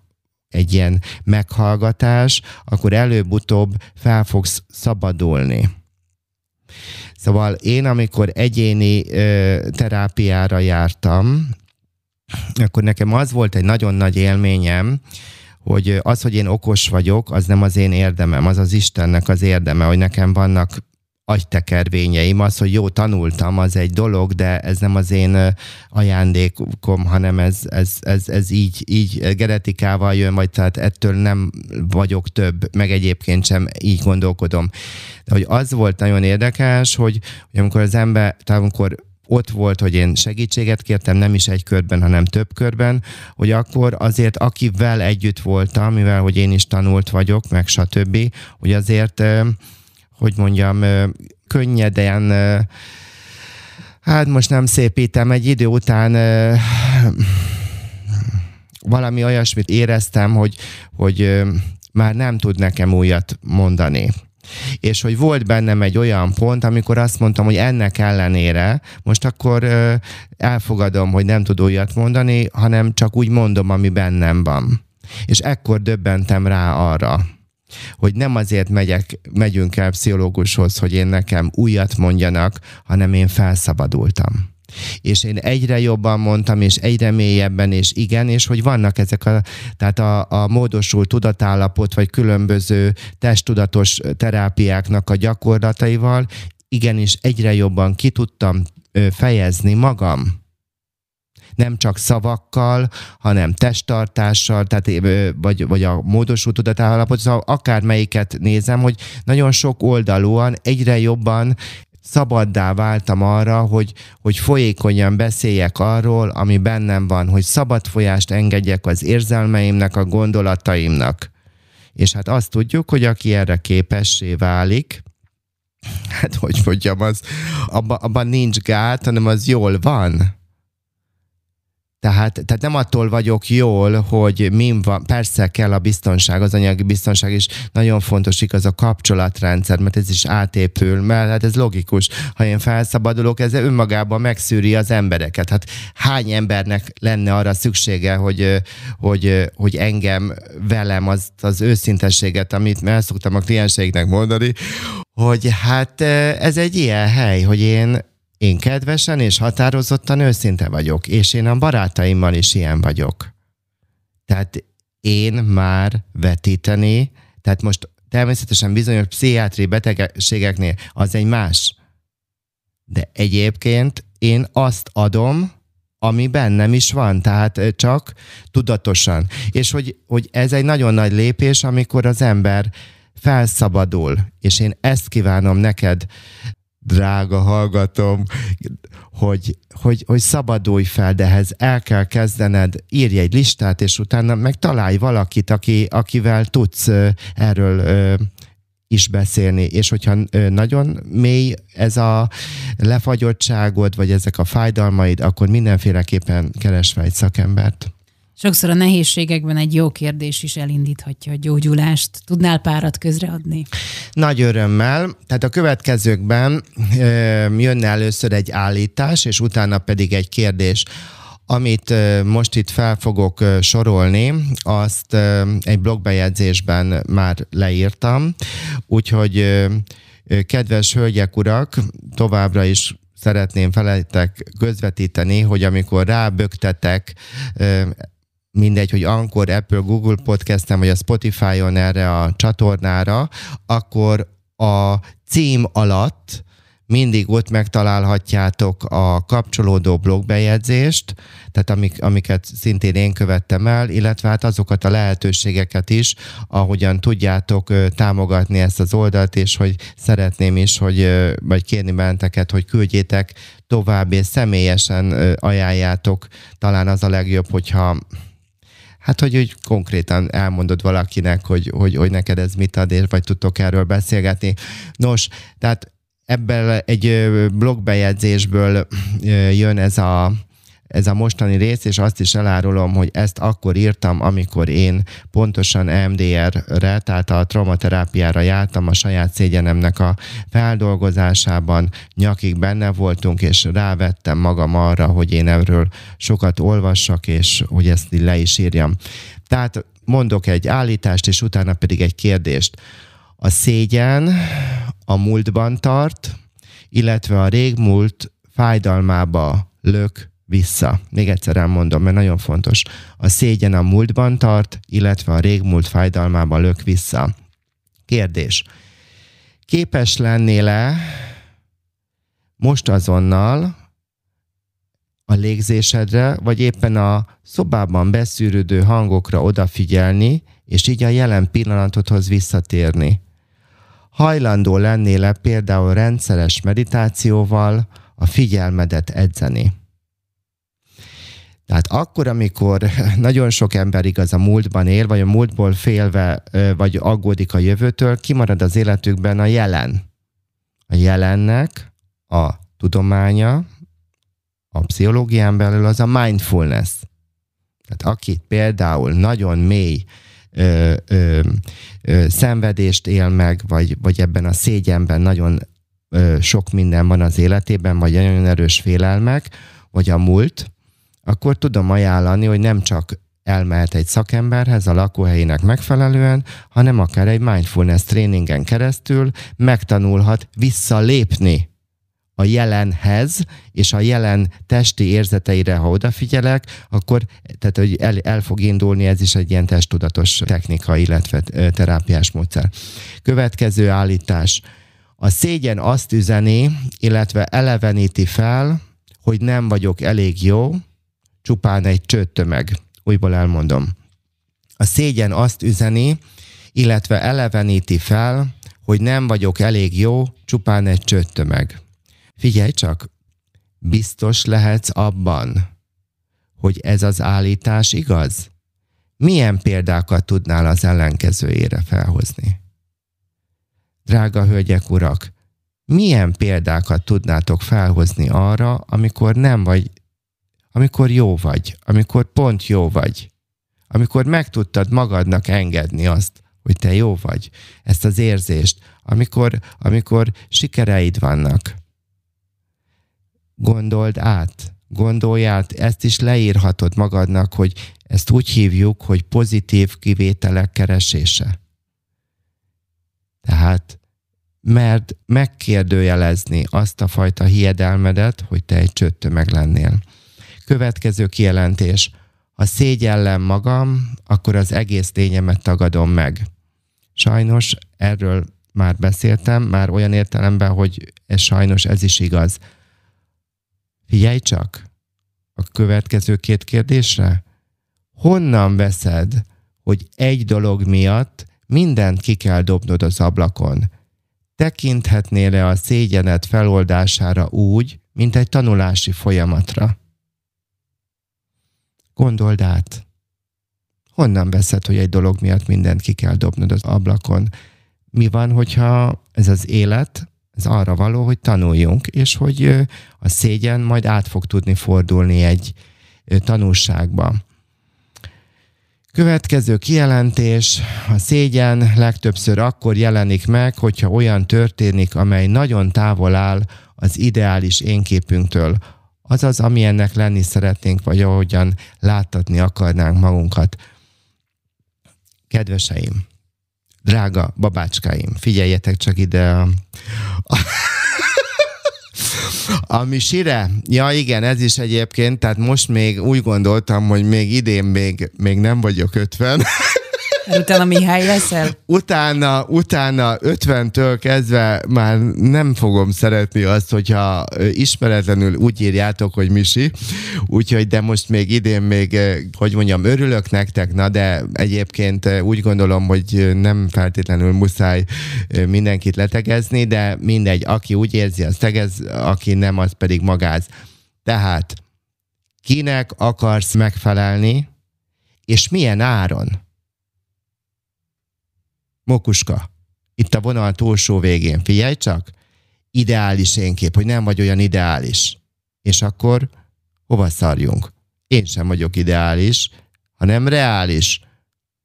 egy ilyen meghallgatás, akkor előbb-utóbb fel fogsz szabadulni. Szóval én, amikor egyéni ö, terápiára jártam, akkor nekem az volt egy nagyon nagy élményem, hogy az, hogy én okos vagyok, az nem az én érdemem, az az Istennek az érdeme, hogy nekem vannak agytekervényeim. Az, hogy jó tanultam, az egy dolog, de ez nem az én ajándékom, hanem ez, ez, ez, ez így, így genetikával jön, vagy tehát ettől nem vagyok több, meg egyébként sem így gondolkodom. De hogy az volt nagyon érdekes, hogy, hogy amikor az ember, tehát amikor ott volt, hogy én segítséget kértem, nem is egy körben, hanem több körben, hogy akkor azért akivel együtt voltam, mivel hogy én is tanult vagyok, meg stb., hogy azért, hogy mondjam, könnyeden, hát most nem szépítem, egy idő után valami olyasmit éreztem, hogy, hogy már nem tud nekem újat mondani és hogy volt bennem egy olyan pont, amikor azt mondtam, hogy ennek ellenére most akkor elfogadom, hogy nem tud újat mondani, hanem csak úgy mondom, ami bennem van. És ekkor döbbentem rá arra, hogy nem azért megyek, megyünk el pszichológushoz, hogy én nekem újat mondjanak, hanem én felszabadultam. És én egyre jobban mondtam, és egyre mélyebben, és igen, és hogy vannak ezek a, tehát a, a módosult tudatállapot, vagy különböző testtudatos terápiáknak a gyakorlataival, igenis egyre jobban ki tudtam fejezni magam nem csak szavakkal, hanem testtartással, tehát, vagy, vagy a módosult tudatállapot, szóval akármelyiket nézem, hogy nagyon sok oldalúan egyre jobban szabaddá váltam arra, hogy, hogy folyékonyan beszéljek arról, ami bennem van, hogy szabad folyást engedjek az érzelmeimnek, a gondolataimnak. És hát azt tudjuk, hogy aki erre képessé válik, hát hogy mondjam, az, abban abba nincs gát, hanem az jól van. Tehát, tehát nem attól vagyok jól, hogy min van, persze kell a biztonság, az anyagi biztonság is nagyon fontos, igaz a kapcsolatrendszer, mert ez is átépül, mert hát ez logikus. Ha én felszabadulok, ez önmagában megszűri az embereket. Hát hány embernek lenne arra szüksége, hogy, hogy, hogy engem, velem az, az őszintességet, amit el szoktam a klienseiknek mondani, hogy hát ez egy ilyen hely, hogy én én kedvesen és határozottan őszinte vagyok, és én a barátaimmal is ilyen vagyok. Tehát én már vetíteni, tehát most természetesen bizonyos pszichiátri betegségeknél az egy más. De egyébként én azt adom, ami bennem is van, tehát csak tudatosan. És hogy, hogy ez egy nagyon nagy lépés, amikor az ember felszabadul, és én ezt kívánom neked, drága hallgatom, hogy, hogy, hogy szabadulj fel, de ehhez el kell kezdened, írj egy listát, és utána meg találj valakit, aki, akivel tudsz erről is beszélni, és hogyha nagyon mély ez a lefagyottságod, vagy ezek a fájdalmaid, akkor mindenféleképpen keres fel egy szakembert. Sokszor a nehézségekben egy jó kérdés is elindíthatja a gyógyulást. Tudnál párat közreadni? Nagy örömmel. Tehát a következőkben ö, jönne először egy állítás, és utána pedig egy kérdés. Amit most itt fel fogok sorolni, azt egy blogbejegyzésben már leírtam, úgyhogy kedves hölgyek, urak, továbbra is szeretném feletek közvetíteni, hogy amikor rábögtetek mindegy, hogy Ankor, Apple, Google Podcast-en, vagy a Spotify-on erre a csatornára, akkor a cím alatt mindig ott megtalálhatjátok a kapcsolódó blogbejegyzést, tehát amik, amiket szintén én követtem el, illetve hát azokat a lehetőségeket is, ahogyan tudjátok támogatni ezt az oldalt, és hogy szeretném is, hogy, vagy kérni benteket, hogy küldjétek tovább, és személyesen ajánljátok. Talán az a legjobb, hogyha Hát, hogy úgy konkrétan elmondod valakinek, hogy, hogy, hogy neked ez mit ad, és vagy tudtok erről beszélgetni. Nos, tehát ebből egy blogbejegyzésből jön ez a, ez a mostani rész, és azt is elárulom, hogy ezt akkor írtam, amikor én pontosan MDR-re, tehát a traumaterápiára jártam a saját szégyenemnek a feldolgozásában, nyakig benne voltunk, és rávettem magam arra, hogy én erről sokat olvassak, és hogy ezt le is írjam. Tehát mondok egy állítást, és utána pedig egy kérdést. A szégyen a múltban tart, illetve a régmúlt fájdalmába lök vissza. Még egyszer elmondom, mert nagyon fontos. A szégyen a múltban tart, illetve a régmúlt fájdalmába lök vissza. Kérdés. Képes lennél-e most azonnal a légzésedre, vagy éppen a szobában beszűrődő hangokra odafigyelni, és így a jelen pillanatodhoz visszatérni. Hajlandó lennél-e például rendszeres meditációval a figyelmedet edzeni? Tehát akkor, amikor (laughs) nagyon sok ember igaz a múltban él, vagy a múltból félve, vagy aggódik a jövőtől, kimarad az életükben a jelen. A jelennek a tudománya, a pszichológián belül az a mindfulness. Tehát akit például nagyon mély ö, ö, ö, szenvedést él meg, vagy, vagy ebben a szégyenben nagyon ö, sok minden van az életében, vagy nagyon erős félelmek, vagy a múlt, akkor tudom ajánlani, hogy nem csak elmehet egy szakemberhez a lakóhelyének megfelelően, hanem akár egy mindfulness tréningen keresztül megtanulhat visszalépni a jelenhez, és a jelen testi érzeteire, ha odafigyelek, akkor tehát, hogy el, el fog indulni, ez is egy ilyen testtudatos technika, illetve terápiás módszer. Következő állítás. A szégyen azt üzeni, illetve eleveníti fel, hogy nem vagyok elég jó, csupán egy csőttömeg. Újból elmondom. A szégyen azt üzeni, illetve eleveníti fel, hogy nem vagyok elég jó, csupán egy csőttömeg. Figyelj csak, biztos lehetsz abban, hogy ez az állítás igaz? Milyen példákat tudnál az ellenkezőjére felhozni? Drága hölgyek, urak, milyen példákat tudnátok felhozni arra, amikor nem vagy amikor jó vagy, amikor pont jó vagy, amikor meg tudtad magadnak engedni azt, hogy te jó vagy, ezt az érzést, amikor, amikor sikereid vannak. Gondold át, gondolj át, ezt is leírhatod magadnak, hogy ezt úgy hívjuk, hogy pozitív kivételek keresése. Tehát mert megkérdőjelezni azt a fajta hiedelmedet, hogy te egy csöttömeg lennél. Következő kijelentés. Ha szégyellem magam, akkor az egész lényemet tagadom meg. Sajnos erről már beszéltem, már olyan értelemben, hogy ez sajnos ez is igaz. Figyelj csak a következő két kérdésre. Honnan veszed, hogy egy dolog miatt mindent ki kell dobnod az ablakon? Tekinthetnél-e a szégyenet feloldására úgy, mint egy tanulási folyamatra? Gondold át. Honnan veszed, hogy egy dolog miatt mindent ki kell dobnod az ablakon? Mi van, hogyha ez az élet, ez arra való, hogy tanuljunk, és hogy a szégyen majd át fog tudni fordulni egy tanulságba. Következő kijelentés, a szégyen legtöbbször akkor jelenik meg, hogyha olyan történik, amely nagyon távol áll az ideális énképünktől, azaz, amilyennek lenni szeretnénk, vagy ahogyan láttatni akarnánk magunkat. Kedveseim, drága babácskáim, figyeljetek csak ide a, a, a misire. Ja igen, ez is egyébként, tehát most még úgy gondoltam, hogy még idén még, még nem vagyok 50. Utána Mihály leszel? Utána, utána 50-től kezdve már nem fogom szeretni azt, hogyha ismeretlenül úgy írjátok, hogy Misi. Úgyhogy, de most még idén még, hogy mondjam, örülök nektek, na de egyébként úgy gondolom, hogy nem feltétlenül muszáj mindenkit letegezni, de mindegy, aki úgy érzi, az tegez, aki nem, az pedig magáz. Tehát kinek akarsz megfelelni, és milyen áron? Mokuska, itt a vonal túlsó végén, figyelj csak, ideális énkép, hogy nem vagy olyan ideális. És akkor hova szarjunk? Én sem vagyok ideális, hanem reális.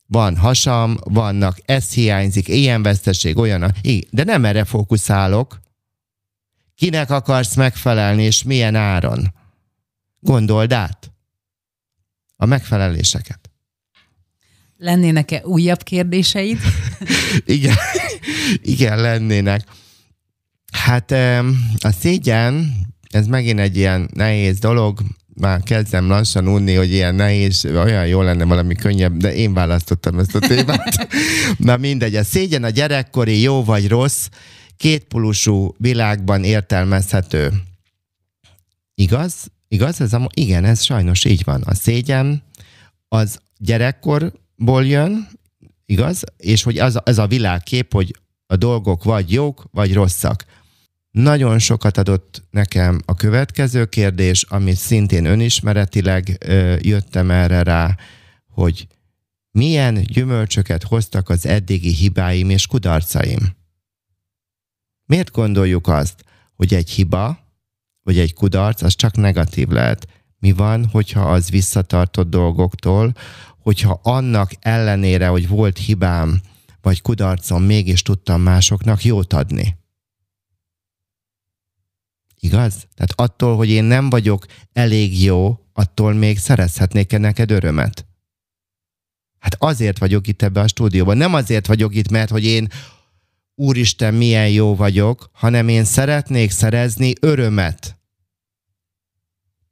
Van hasam, vannak, ez hiányzik, ilyen veszteség, olyan. De nem erre fókuszálok. Kinek akarsz megfelelni, és milyen áron? Gondold át a megfeleléseket. Lennének-e újabb kérdéseid? (laughs) igen, igen, lennének. Hát a szégyen, ez megint egy ilyen nehéz dolog, már kezdem lassan unni, hogy ilyen nehéz, olyan jó lenne valami könnyebb, de én választottam ezt a témát. (laughs) Na mindegy, a szégyen a gyerekkori jó vagy rossz kétpolusú világban értelmezhető. Igaz? Igaz? Ez a, igen, ez sajnos így van. A szégyen az gyerekkorból jön, igaz? És hogy az, ez a világkép, hogy a dolgok vagy jók, vagy rosszak. Nagyon sokat adott nekem a következő kérdés, amit szintén önismeretileg ö, jöttem erre rá, hogy milyen gyümölcsöket hoztak az eddigi hibáim és kudarcaim. Miért gondoljuk azt, hogy egy hiba, vagy egy kudarc, az csak negatív lehet? Mi van, hogyha az visszatartott dolgoktól, hogyha annak ellenére, hogy volt hibám, vagy kudarcom, mégis tudtam másoknak jót adni? Igaz? Tehát attól, hogy én nem vagyok elég jó, attól még szerezhetnék-e neked örömet? Hát azért vagyok itt ebbe a stúdióban. Nem azért vagyok itt, mert hogy én úristen, milyen jó vagyok, hanem én szeretnék szerezni örömet.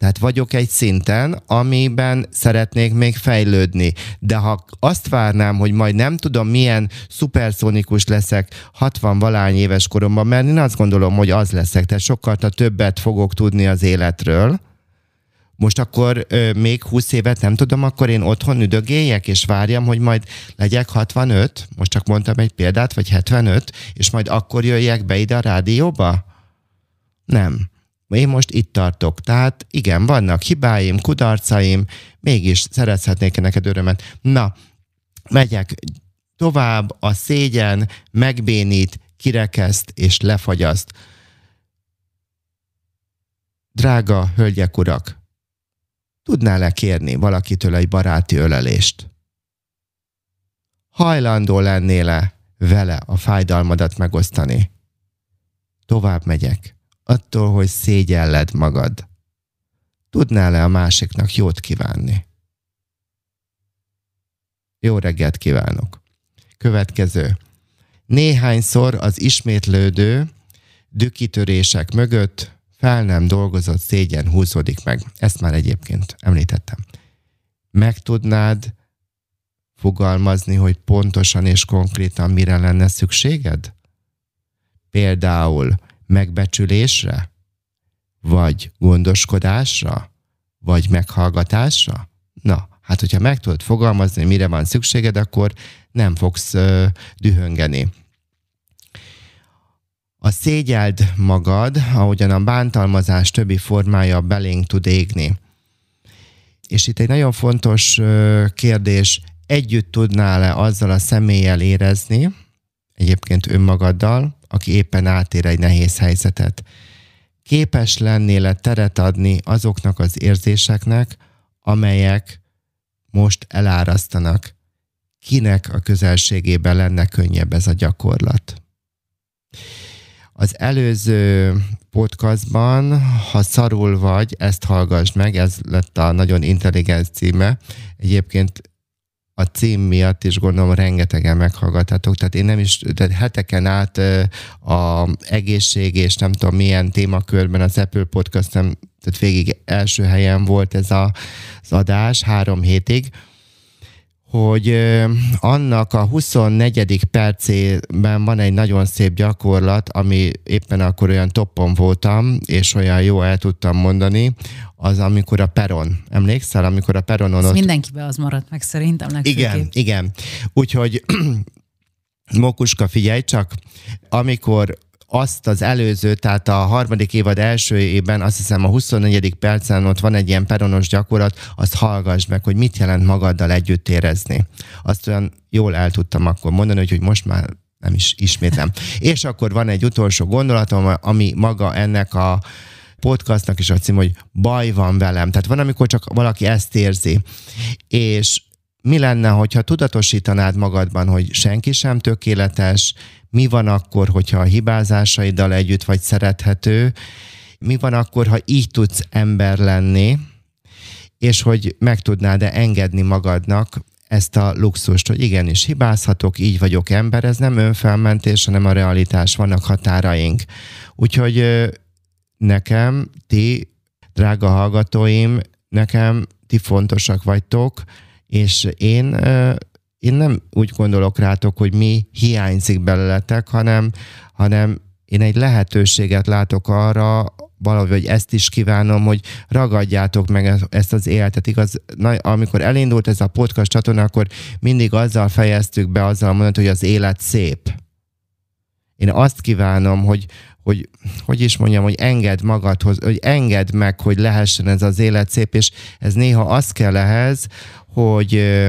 Tehát vagyok egy szinten, amiben szeretnék még fejlődni. De ha azt várnám, hogy majd nem tudom, milyen szuperszonikus leszek 60 valány éves koromban, mert én azt gondolom, hogy az leszek, tehát sokkal többet fogok tudni az életről, most akkor ö, még 20 évet nem tudom, akkor én otthon üdögéljek, és várjam, hogy majd legyek 65, most csak mondtam egy példát, vagy 75, és majd akkor jöjjek be ide a rádióba? Nem. Én most itt tartok. Tehát igen, vannak hibáim, kudarcaim, mégis szerezhetnék neked örömet. Na, megyek tovább, a szégyen megbénít, kirekeszt és lefagyaszt. Drága hölgyek, urak, Tudnál-e kérni valakitől egy baráti ölelést? Hajlandó lennél-e vele a fájdalmadat megosztani? Tovább megyek, attól, hogy szégyelled magad. Tudnál-e a másiknak jót kívánni? Jó reggelt kívánok! Következő. Néhányszor az ismétlődő dükitörések mögött fel nem dolgozott szégyen húzódik meg. Ezt már egyébként említettem. Meg tudnád fogalmazni, hogy pontosan és konkrétan mire lenne szükséged? Például megbecsülésre? Vagy gondoskodásra? Vagy meghallgatásra? Na, hát hogyha meg tudod fogalmazni, mire van szükséged, akkor nem fogsz uh, dühöngeni. A szégyeld magad, ahogyan a bántalmazás többi formája belénk tud égni. És itt egy nagyon fontos kérdés, együtt tudnál-e azzal a személlyel érezni, egyébként önmagaddal, aki éppen átér egy nehéz helyzetet. Képes lennél-e teret adni azoknak az érzéseknek, amelyek most elárasztanak? Kinek a közelségében lenne könnyebb ez a gyakorlat? Az előző podcastban, ha szarul vagy, ezt hallgass meg, ez lett a nagyon intelligens címe. Egyébként a cím miatt is gondolom rengetegen meghallgathatok, tehát én nem is, tehát heteken át a egészség és nem tudom milyen témakörben az Apple Podcast tehát végig első helyen volt ez a, az adás három hétig, hogy annak a 24. percében van egy nagyon szép gyakorlat, ami éppen akkor olyan toppon voltam, és olyan jó el tudtam mondani, az amikor a peron. Emlékszel, amikor a peronon ott... Mindenkibe az maradt meg szerintem. Igen, igen. Úgyhogy (clears throat) Mokuska, figyelj csak, amikor azt az előző, tehát a harmadik évad első évben, azt hiszem a 24. percen ott van egy ilyen peronos gyakorlat, azt hallgass meg, hogy mit jelent magaddal együtt érezni. Azt olyan jól el tudtam akkor mondani, hogy, hogy most már nem is ismétlem. (laughs) És akkor van egy utolsó gondolatom, ami maga ennek a podcastnak is a cím, hogy baj van velem. Tehát van, amikor csak valaki ezt érzi. És mi lenne, hogyha tudatosítanád magadban, hogy senki sem tökéletes, mi van akkor, hogyha a hibázásaiddal együtt vagy szerethető, mi van akkor, ha így tudsz ember lenni, és hogy meg tudnád-e engedni magadnak ezt a luxust, hogy igenis hibázhatok, így vagyok ember, ez nem önfelmentés, hanem a realitás, vannak határaink. Úgyhogy nekem, ti, drága hallgatóim, nekem ti fontosak vagytok, és én én nem úgy gondolok rátok, hogy mi hiányzik belőletek, hanem, hanem én egy lehetőséget látok arra, valahogy ezt is kívánom, hogy ragadjátok meg ezt az életet. Igaz, na, amikor elindult ez a podcast csatorna, akkor mindig azzal fejeztük be, azzal mondani, hogy az élet szép. Én azt kívánom, hogy, hogy, hogy is mondjam, hogy enged magadhoz, hogy enged meg, hogy lehessen ez az élet szép, és ez néha az kell ehhez, hogy,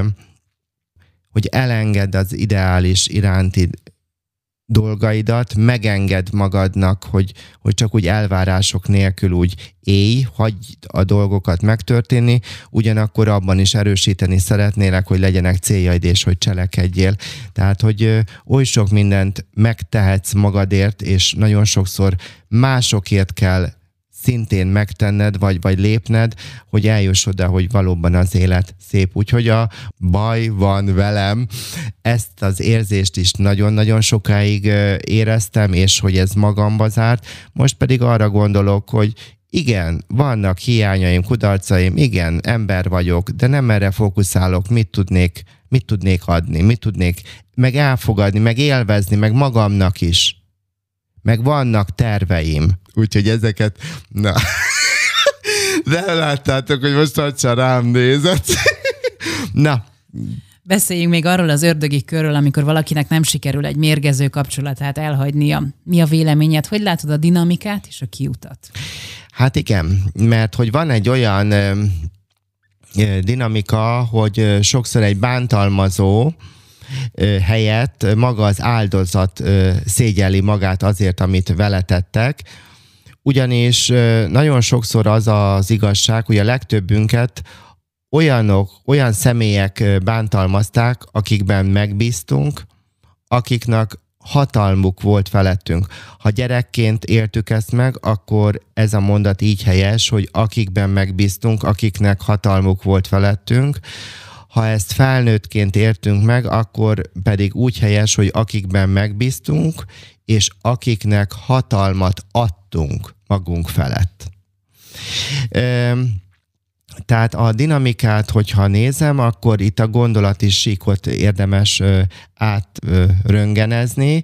hogy elengedd az ideális iránti dolgaidat, megenged magadnak, hogy, hogy csak úgy elvárások nélkül úgy élj, hagyd a dolgokat megtörténni, ugyanakkor abban is erősíteni szeretnélek, hogy legyenek céljaid és hogy cselekedjél. Tehát, hogy oly sok mindent megtehetsz magadért, és nagyon sokszor másokért kell szintén megtenned, vagy, vagy lépned, hogy eljuss oda, hogy valóban az élet szép. Úgyhogy a baj van velem, ezt az érzést is nagyon-nagyon sokáig éreztem, és hogy ez magamba zárt. Most pedig arra gondolok, hogy igen, vannak hiányaim, kudarcaim, igen, ember vagyok, de nem erre fókuszálok, mit tudnék, mit tudnék adni, mit tudnék meg elfogadni, meg élvezni, meg magamnak is. Meg vannak terveim. Úgyhogy ezeket, na, (laughs) de láttátok, hogy most a rám nézett. na, Beszéljünk még arról az ördögi körről, amikor valakinek nem sikerül egy mérgező kapcsolatát elhagynia. Mi a véleményed? Hogy látod a dinamikát és a kiutat? Hát igen, mert hogy van egy olyan ö, dinamika, hogy sokszor egy bántalmazó, helyett maga az áldozat szégyeli magát azért, amit vele tettek, ugyanis nagyon sokszor az az igazság, hogy a legtöbbünket olyanok, olyan személyek bántalmazták, akikben megbíztunk, akiknek hatalmuk volt felettünk. Ha gyerekként éltük ezt meg, akkor ez a mondat így helyes, hogy akikben megbíztunk, akiknek hatalmuk volt felettünk. Ha ezt felnőttként értünk meg, akkor pedig úgy helyes, hogy akikben megbíztunk, és akiknek hatalmat adtunk magunk felett. Tehát a dinamikát, hogyha nézem, akkor itt a gondolati síkot érdemes átröngenezni.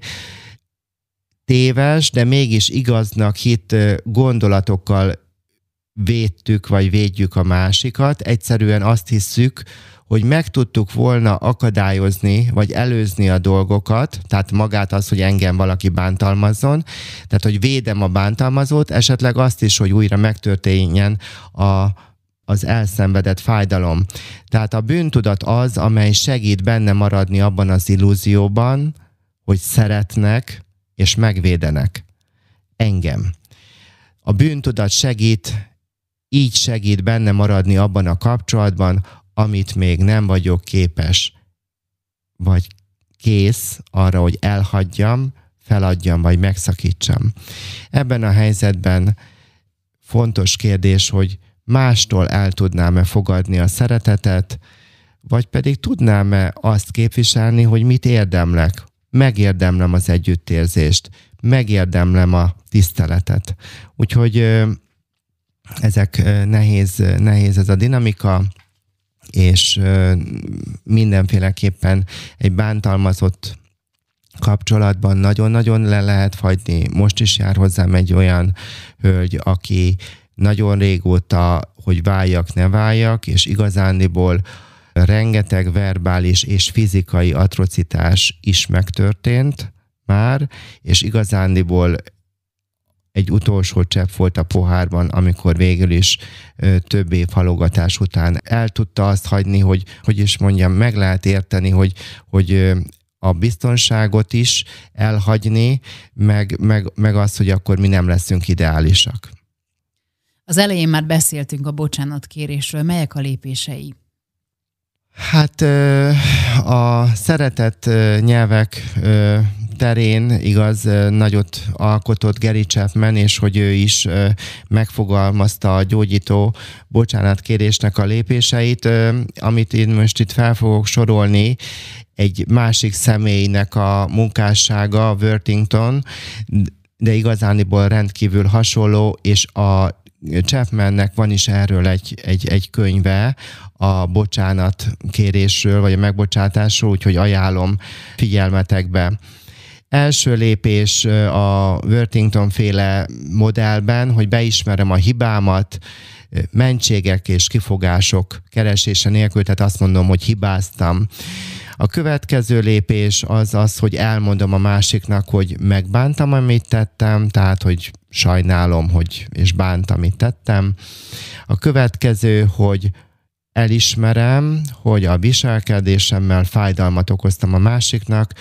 Téves, de mégis igaznak hit gondolatokkal védtük, vagy védjük a másikat. Egyszerűen azt hisszük, hogy meg tudtuk volna akadályozni, vagy előzni a dolgokat, tehát magát az, hogy engem valaki bántalmazzon, tehát hogy védem a bántalmazót, esetleg azt is, hogy újra megtörténjen a, az elszenvedett fájdalom. Tehát a bűntudat az, amely segít benne maradni abban az illúzióban, hogy szeretnek és megvédenek. Engem. A bűntudat segít, így segít benne maradni abban a kapcsolatban, amit még nem vagyok képes, vagy kész arra, hogy elhagyjam, feladjam, vagy megszakítsam. Ebben a helyzetben fontos kérdés, hogy mástól el tudnám-e fogadni a szeretetet, vagy pedig tudnám-e azt képviselni, hogy mit érdemlek. Megérdemlem az együttérzést, megérdemlem a tiszteletet. Úgyhogy ezek nehéz, nehéz ez a dinamika, és mindenféleképpen egy bántalmazott kapcsolatban nagyon-nagyon le lehet fagyni. Most is jár hozzám egy olyan hölgy, aki nagyon régóta, hogy váljak, ne váljak, és igazándiból rengeteg verbális és fizikai atrocitás is megtörtént már, és igazándiból egy utolsó csepp volt a pohárban, amikor végül is több év halogatás után el tudta azt hagyni, hogy, hogy is mondjam, meg lehet érteni, hogy, hogy a biztonságot is elhagyni, meg, meg, meg az, hogy akkor mi nem leszünk ideálisak. Az elején már beszéltünk a bocsánatkérésről. Melyek a lépései? Hát a szeretett nyelvek terén igaz nagyot alkotott Gary Chapman, és hogy ő is megfogalmazta a gyógyító bocsánatkérésnek a lépéseit, amit én most itt fel fogok sorolni, egy másik személynek a munkássága, Worthington, de igazániból rendkívül hasonló, és a Chapmannek van is erről egy, egy, egy könyve a bocsánat kérésről, vagy a megbocsátásról, úgyhogy ajánlom figyelmetekbe. Első lépés a Worthington féle modellben, hogy beismerem a hibámat, mentségek és kifogások keresése nélkül, tehát azt mondom, hogy hibáztam. A következő lépés az az, hogy elmondom a másiknak, hogy megbántam, amit tettem, tehát, hogy sajnálom, hogy és bántam, amit tettem. A következő, hogy elismerem, hogy a viselkedésemmel fájdalmat okoztam a másiknak,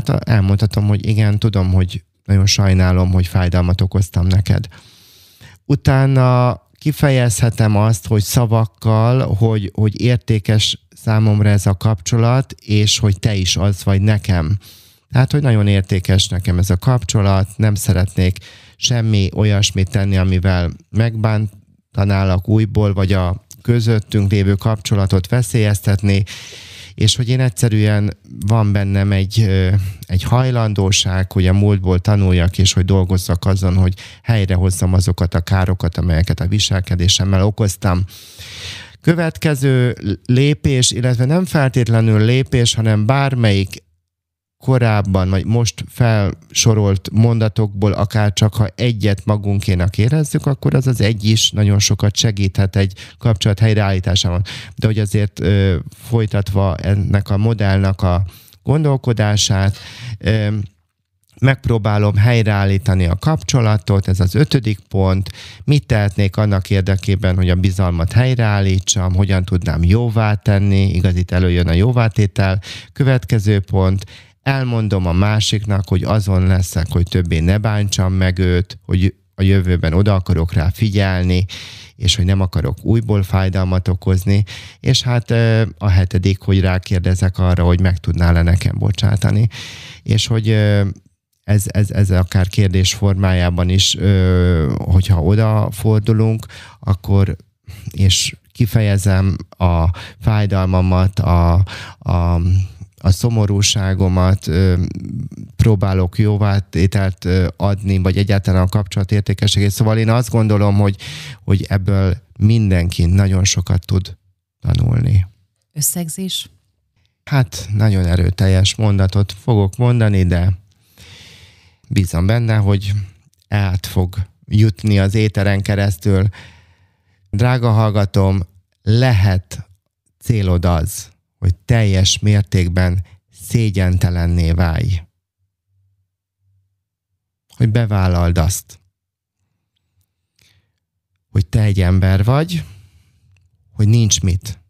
tehát elmondhatom, hogy igen, tudom, hogy nagyon sajnálom, hogy fájdalmat okoztam neked. Utána kifejezhetem azt, hogy szavakkal, hogy, hogy értékes számomra ez a kapcsolat, és hogy te is az vagy nekem. Tehát, hogy nagyon értékes nekem ez a kapcsolat, nem szeretnék semmi olyasmit tenni, amivel megbántanálak újból, vagy a közöttünk lévő kapcsolatot veszélyeztetni, és hogy én egyszerűen van bennem egy, egy hajlandóság, hogy a múltból tanuljak, és hogy dolgozzak azon, hogy helyrehozzam azokat a károkat, amelyeket a viselkedésemmel okoztam. Következő lépés, illetve nem feltétlenül lépés, hanem bármelyik korábban, vagy most felsorolt mondatokból, akár csak ha egyet magunkénak érezzük, akkor az az egy is nagyon sokat segíthet egy kapcsolat helyreállításában. De hogy azért ö, folytatva ennek a modellnak a gondolkodását, ö, megpróbálom helyreállítani a kapcsolatot, ez az ötödik pont, mit tehetnék annak érdekében, hogy a bizalmat helyreállítsam, hogyan tudnám jóvá tenni, igaz itt előjön a jóvátétel. Következő pont, elmondom a másiknak, hogy azon leszek, hogy többé ne bántsam meg őt, hogy a jövőben oda akarok rá figyelni, és hogy nem akarok újból fájdalmat okozni, és hát a hetedik, hogy rákérdezek arra, hogy meg tudnál-e nekem bocsátani, és hogy ez, ez, ez akár kérdés formájában is, hogyha odafordulunk, akkor és kifejezem a fájdalmamat, a, a a szomorúságomat ö, próbálok jóvátételt adni, vagy egyáltalán a kapcsolat értékességét. Szóval én azt gondolom, hogy, hogy ebből mindenki nagyon sokat tud tanulni. Összegzés? Hát nagyon erőteljes mondatot fogok mondani, de bízom benne, hogy át fog jutni az éteren keresztül. Drága hallgatom, lehet célod az, hogy teljes mértékben szégyentelenné válj. Hogy bevállald azt, hogy te egy ember vagy, hogy nincs mit,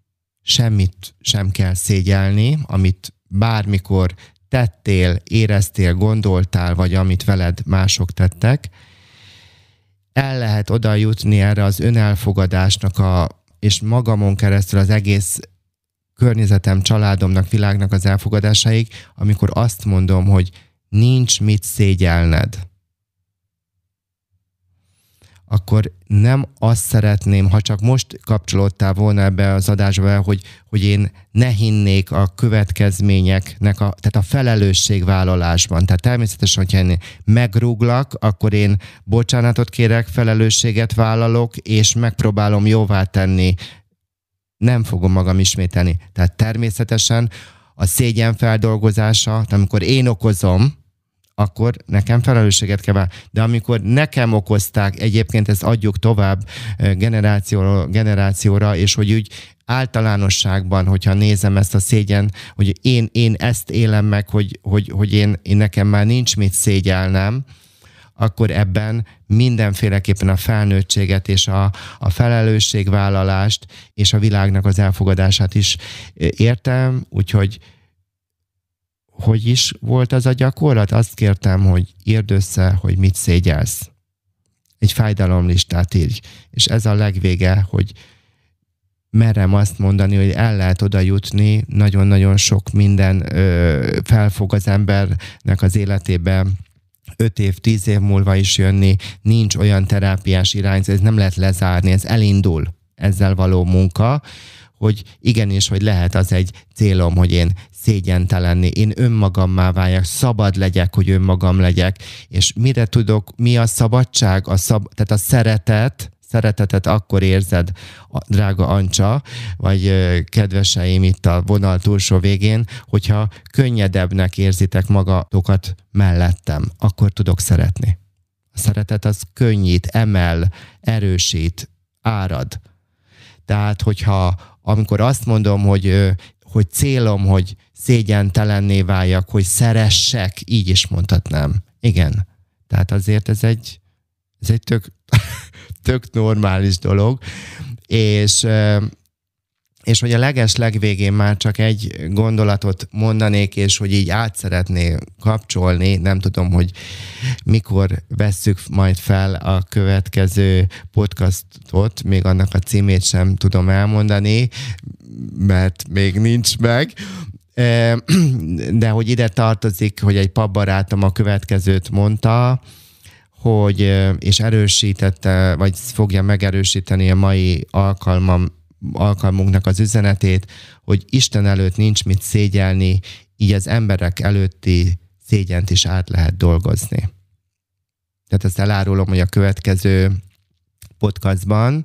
semmit sem kell szégyelni, amit bármikor tettél, éreztél, gondoltál, vagy amit veled mások tettek, el lehet oda jutni erre az önelfogadásnak a, és magamon keresztül az egész környezetem, családomnak, világnak az elfogadásáig, amikor azt mondom, hogy nincs mit szégyelned, akkor nem azt szeretném, ha csak most kapcsolódtál volna ebbe az adásba, hogy, hogy én ne hinnék a következményeknek, a, tehát a felelősségvállalásban. Tehát természetesen, hogyha én megrúglak, akkor én bocsánatot kérek, felelősséget vállalok, és megpróbálom jóvá tenni nem fogom magam ismételni. Tehát természetesen a szégyen feldolgozása, tehát amikor én okozom, akkor nekem felelősséget kell De amikor nekem okozták, egyébként ezt adjuk tovább generációra, generációra, és hogy úgy általánosságban, hogyha nézem ezt a szégyen, hogy én, én ezt élem meg, hogy, hogy, hogy én, én nekem már nincs mit szégyelnem, akkor ebben mindenféleképpen a felnőttséget és a, a felelősségvállalást és a világnak az elfogadását is e, értem, úgyhogy hogy is volt az a gyakorlat? Azt kértem, hogy írd össze, hogy mit szégyelsz. Egy fájdalomlistát írj. És ez a legvége, hogy merem azt mondani, hogy el lehet oda jutni, nagyon-nagyon sok minden ö, felfog az embernek az életében 5 év, 10 év múlva is jönni, nincs olyan terápiás irány, ez nem lehet lezárni, ez elindul. Ezzel való munka, hogy igenis, hogy lehet az egy célom, hogy én szégyentelenni, én önmagammá váljak, szabad legyek, hogy önmagam legyek, és mire tudok, mi a szabadság, a szab, tehát a szeretet, szeretetet akkor érzed, drága Ancsa, vagy kedveseim itt a vonal túlsó végén, hogyha könnyedebbnek érzitek magatokat mellettem, akkor tudok szeretni. A szeretet az könnyít, emel, erősít, árad. Tehát, hogyha amikor azt mondom, hogy, hogy célom, hogy szégyentelenné váljak, hogy szeressek, így is mondhatnám. Igen. Tehát azért ez egy, ez egy tök, tök normális dolog, és és hogy a leges legvégén már csak egy gondolatot mondanék, és hogy így át szeretné kapcsolni, nem tudom, hogy mikor vesszük majd fel a következő podcastot, még annak a címét sem tudom elmondani, mert még nincs meg, (clears throat) de hogy ide tartozik, hogy egy papbarátom a következőt mondta, hogy, és erősítette, vagy fogja megerősíteni a mai alkalmam, alkalmunknak az üzenetét, hogy Isten előtt nincs mit szégyelni, így az emberek előtti szégyent is át lehet dolgozni. Tehát ezt elárulom, hogy a következő podcastban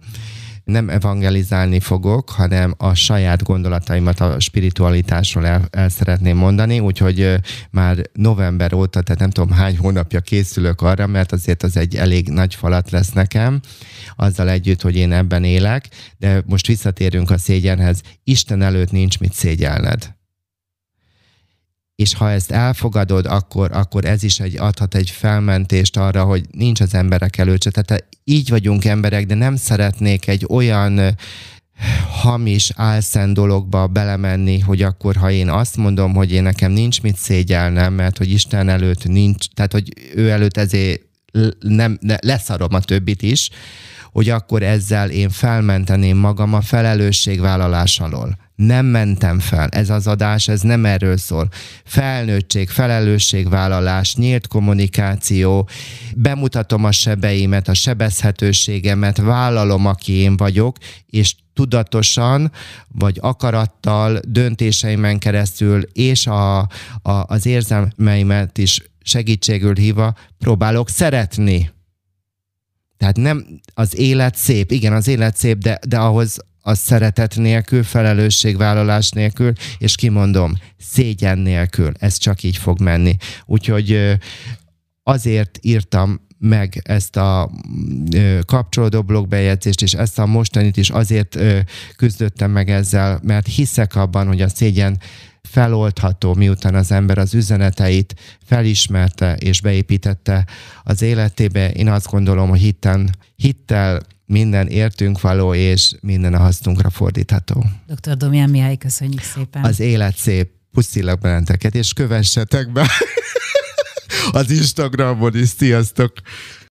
nem evangelizálni fogok, hanem a saját gondolataimat a spiritualitásról el, el szeretném mondani, úgyhogy már november óta, tehát nem tudom hány hónapja készülök arra, mert azért az egy elég nagy falat lesz nekem, azzal együtt, hogy én ebben élek, de most visszatérünk a szégyenhez. Isten előtt nincs mit szégyelned és ha ezt elfogadod, akkor, akkor ez is egy, adhat egy felmentést arra, hogy nincs az emberek előtt. Tehát így vagyunk emberek, de nem szeretnék egy olyan hamis, álszent dologba belemenni, hogy akkor, ha én azt mondom, hogy én nekem nincs mit szégyelnem, mert hogy Isten előtt nincs, tehát hogy ő előtt ezért nem, leszarom a többit is, hogy akkor ezzel én felmenteném magam a felelősségvállalás alól nem mentem fel. Ez az adás, ez nem erről szól. Felnőttség, felelősségvállalás, nyílt kommunikáció, bemutatom a sebeimet, a sebezhetőségemet, vállalom, aki én vagyok, és tudatosan, vagy akarattal, döntéseimen keresztül, és a, a, az érzelmeimet is segítségül hívva próbálok szeretni. Tehát nem az élet szép, igen, az élet szép, de, de ahhoz a szeretet nélkül, felelősségvállalás nélkül, és kimondom, szégyen nélkül. Ez csak így fog menni. Úgyhogy azért írtam meg ezt a kapcsolódó blogbejegyzést, és ezt a mostanit is azért küzdöttem meg ezzel, mert hiszek abban, hogy a szégyen feloldható, miután az ember az üzeneteit felismerte és beépítette az életébe. Én azt gondolom, hogy hitten, hittel minden értünk való, és minden a hasznunkra fordítható. Dr. Domján Mihály, köszönjük szépen. Az élet szép. Puszilak benneteket, és kövessetek be (laughs) az Instagramon is. Sziasztok!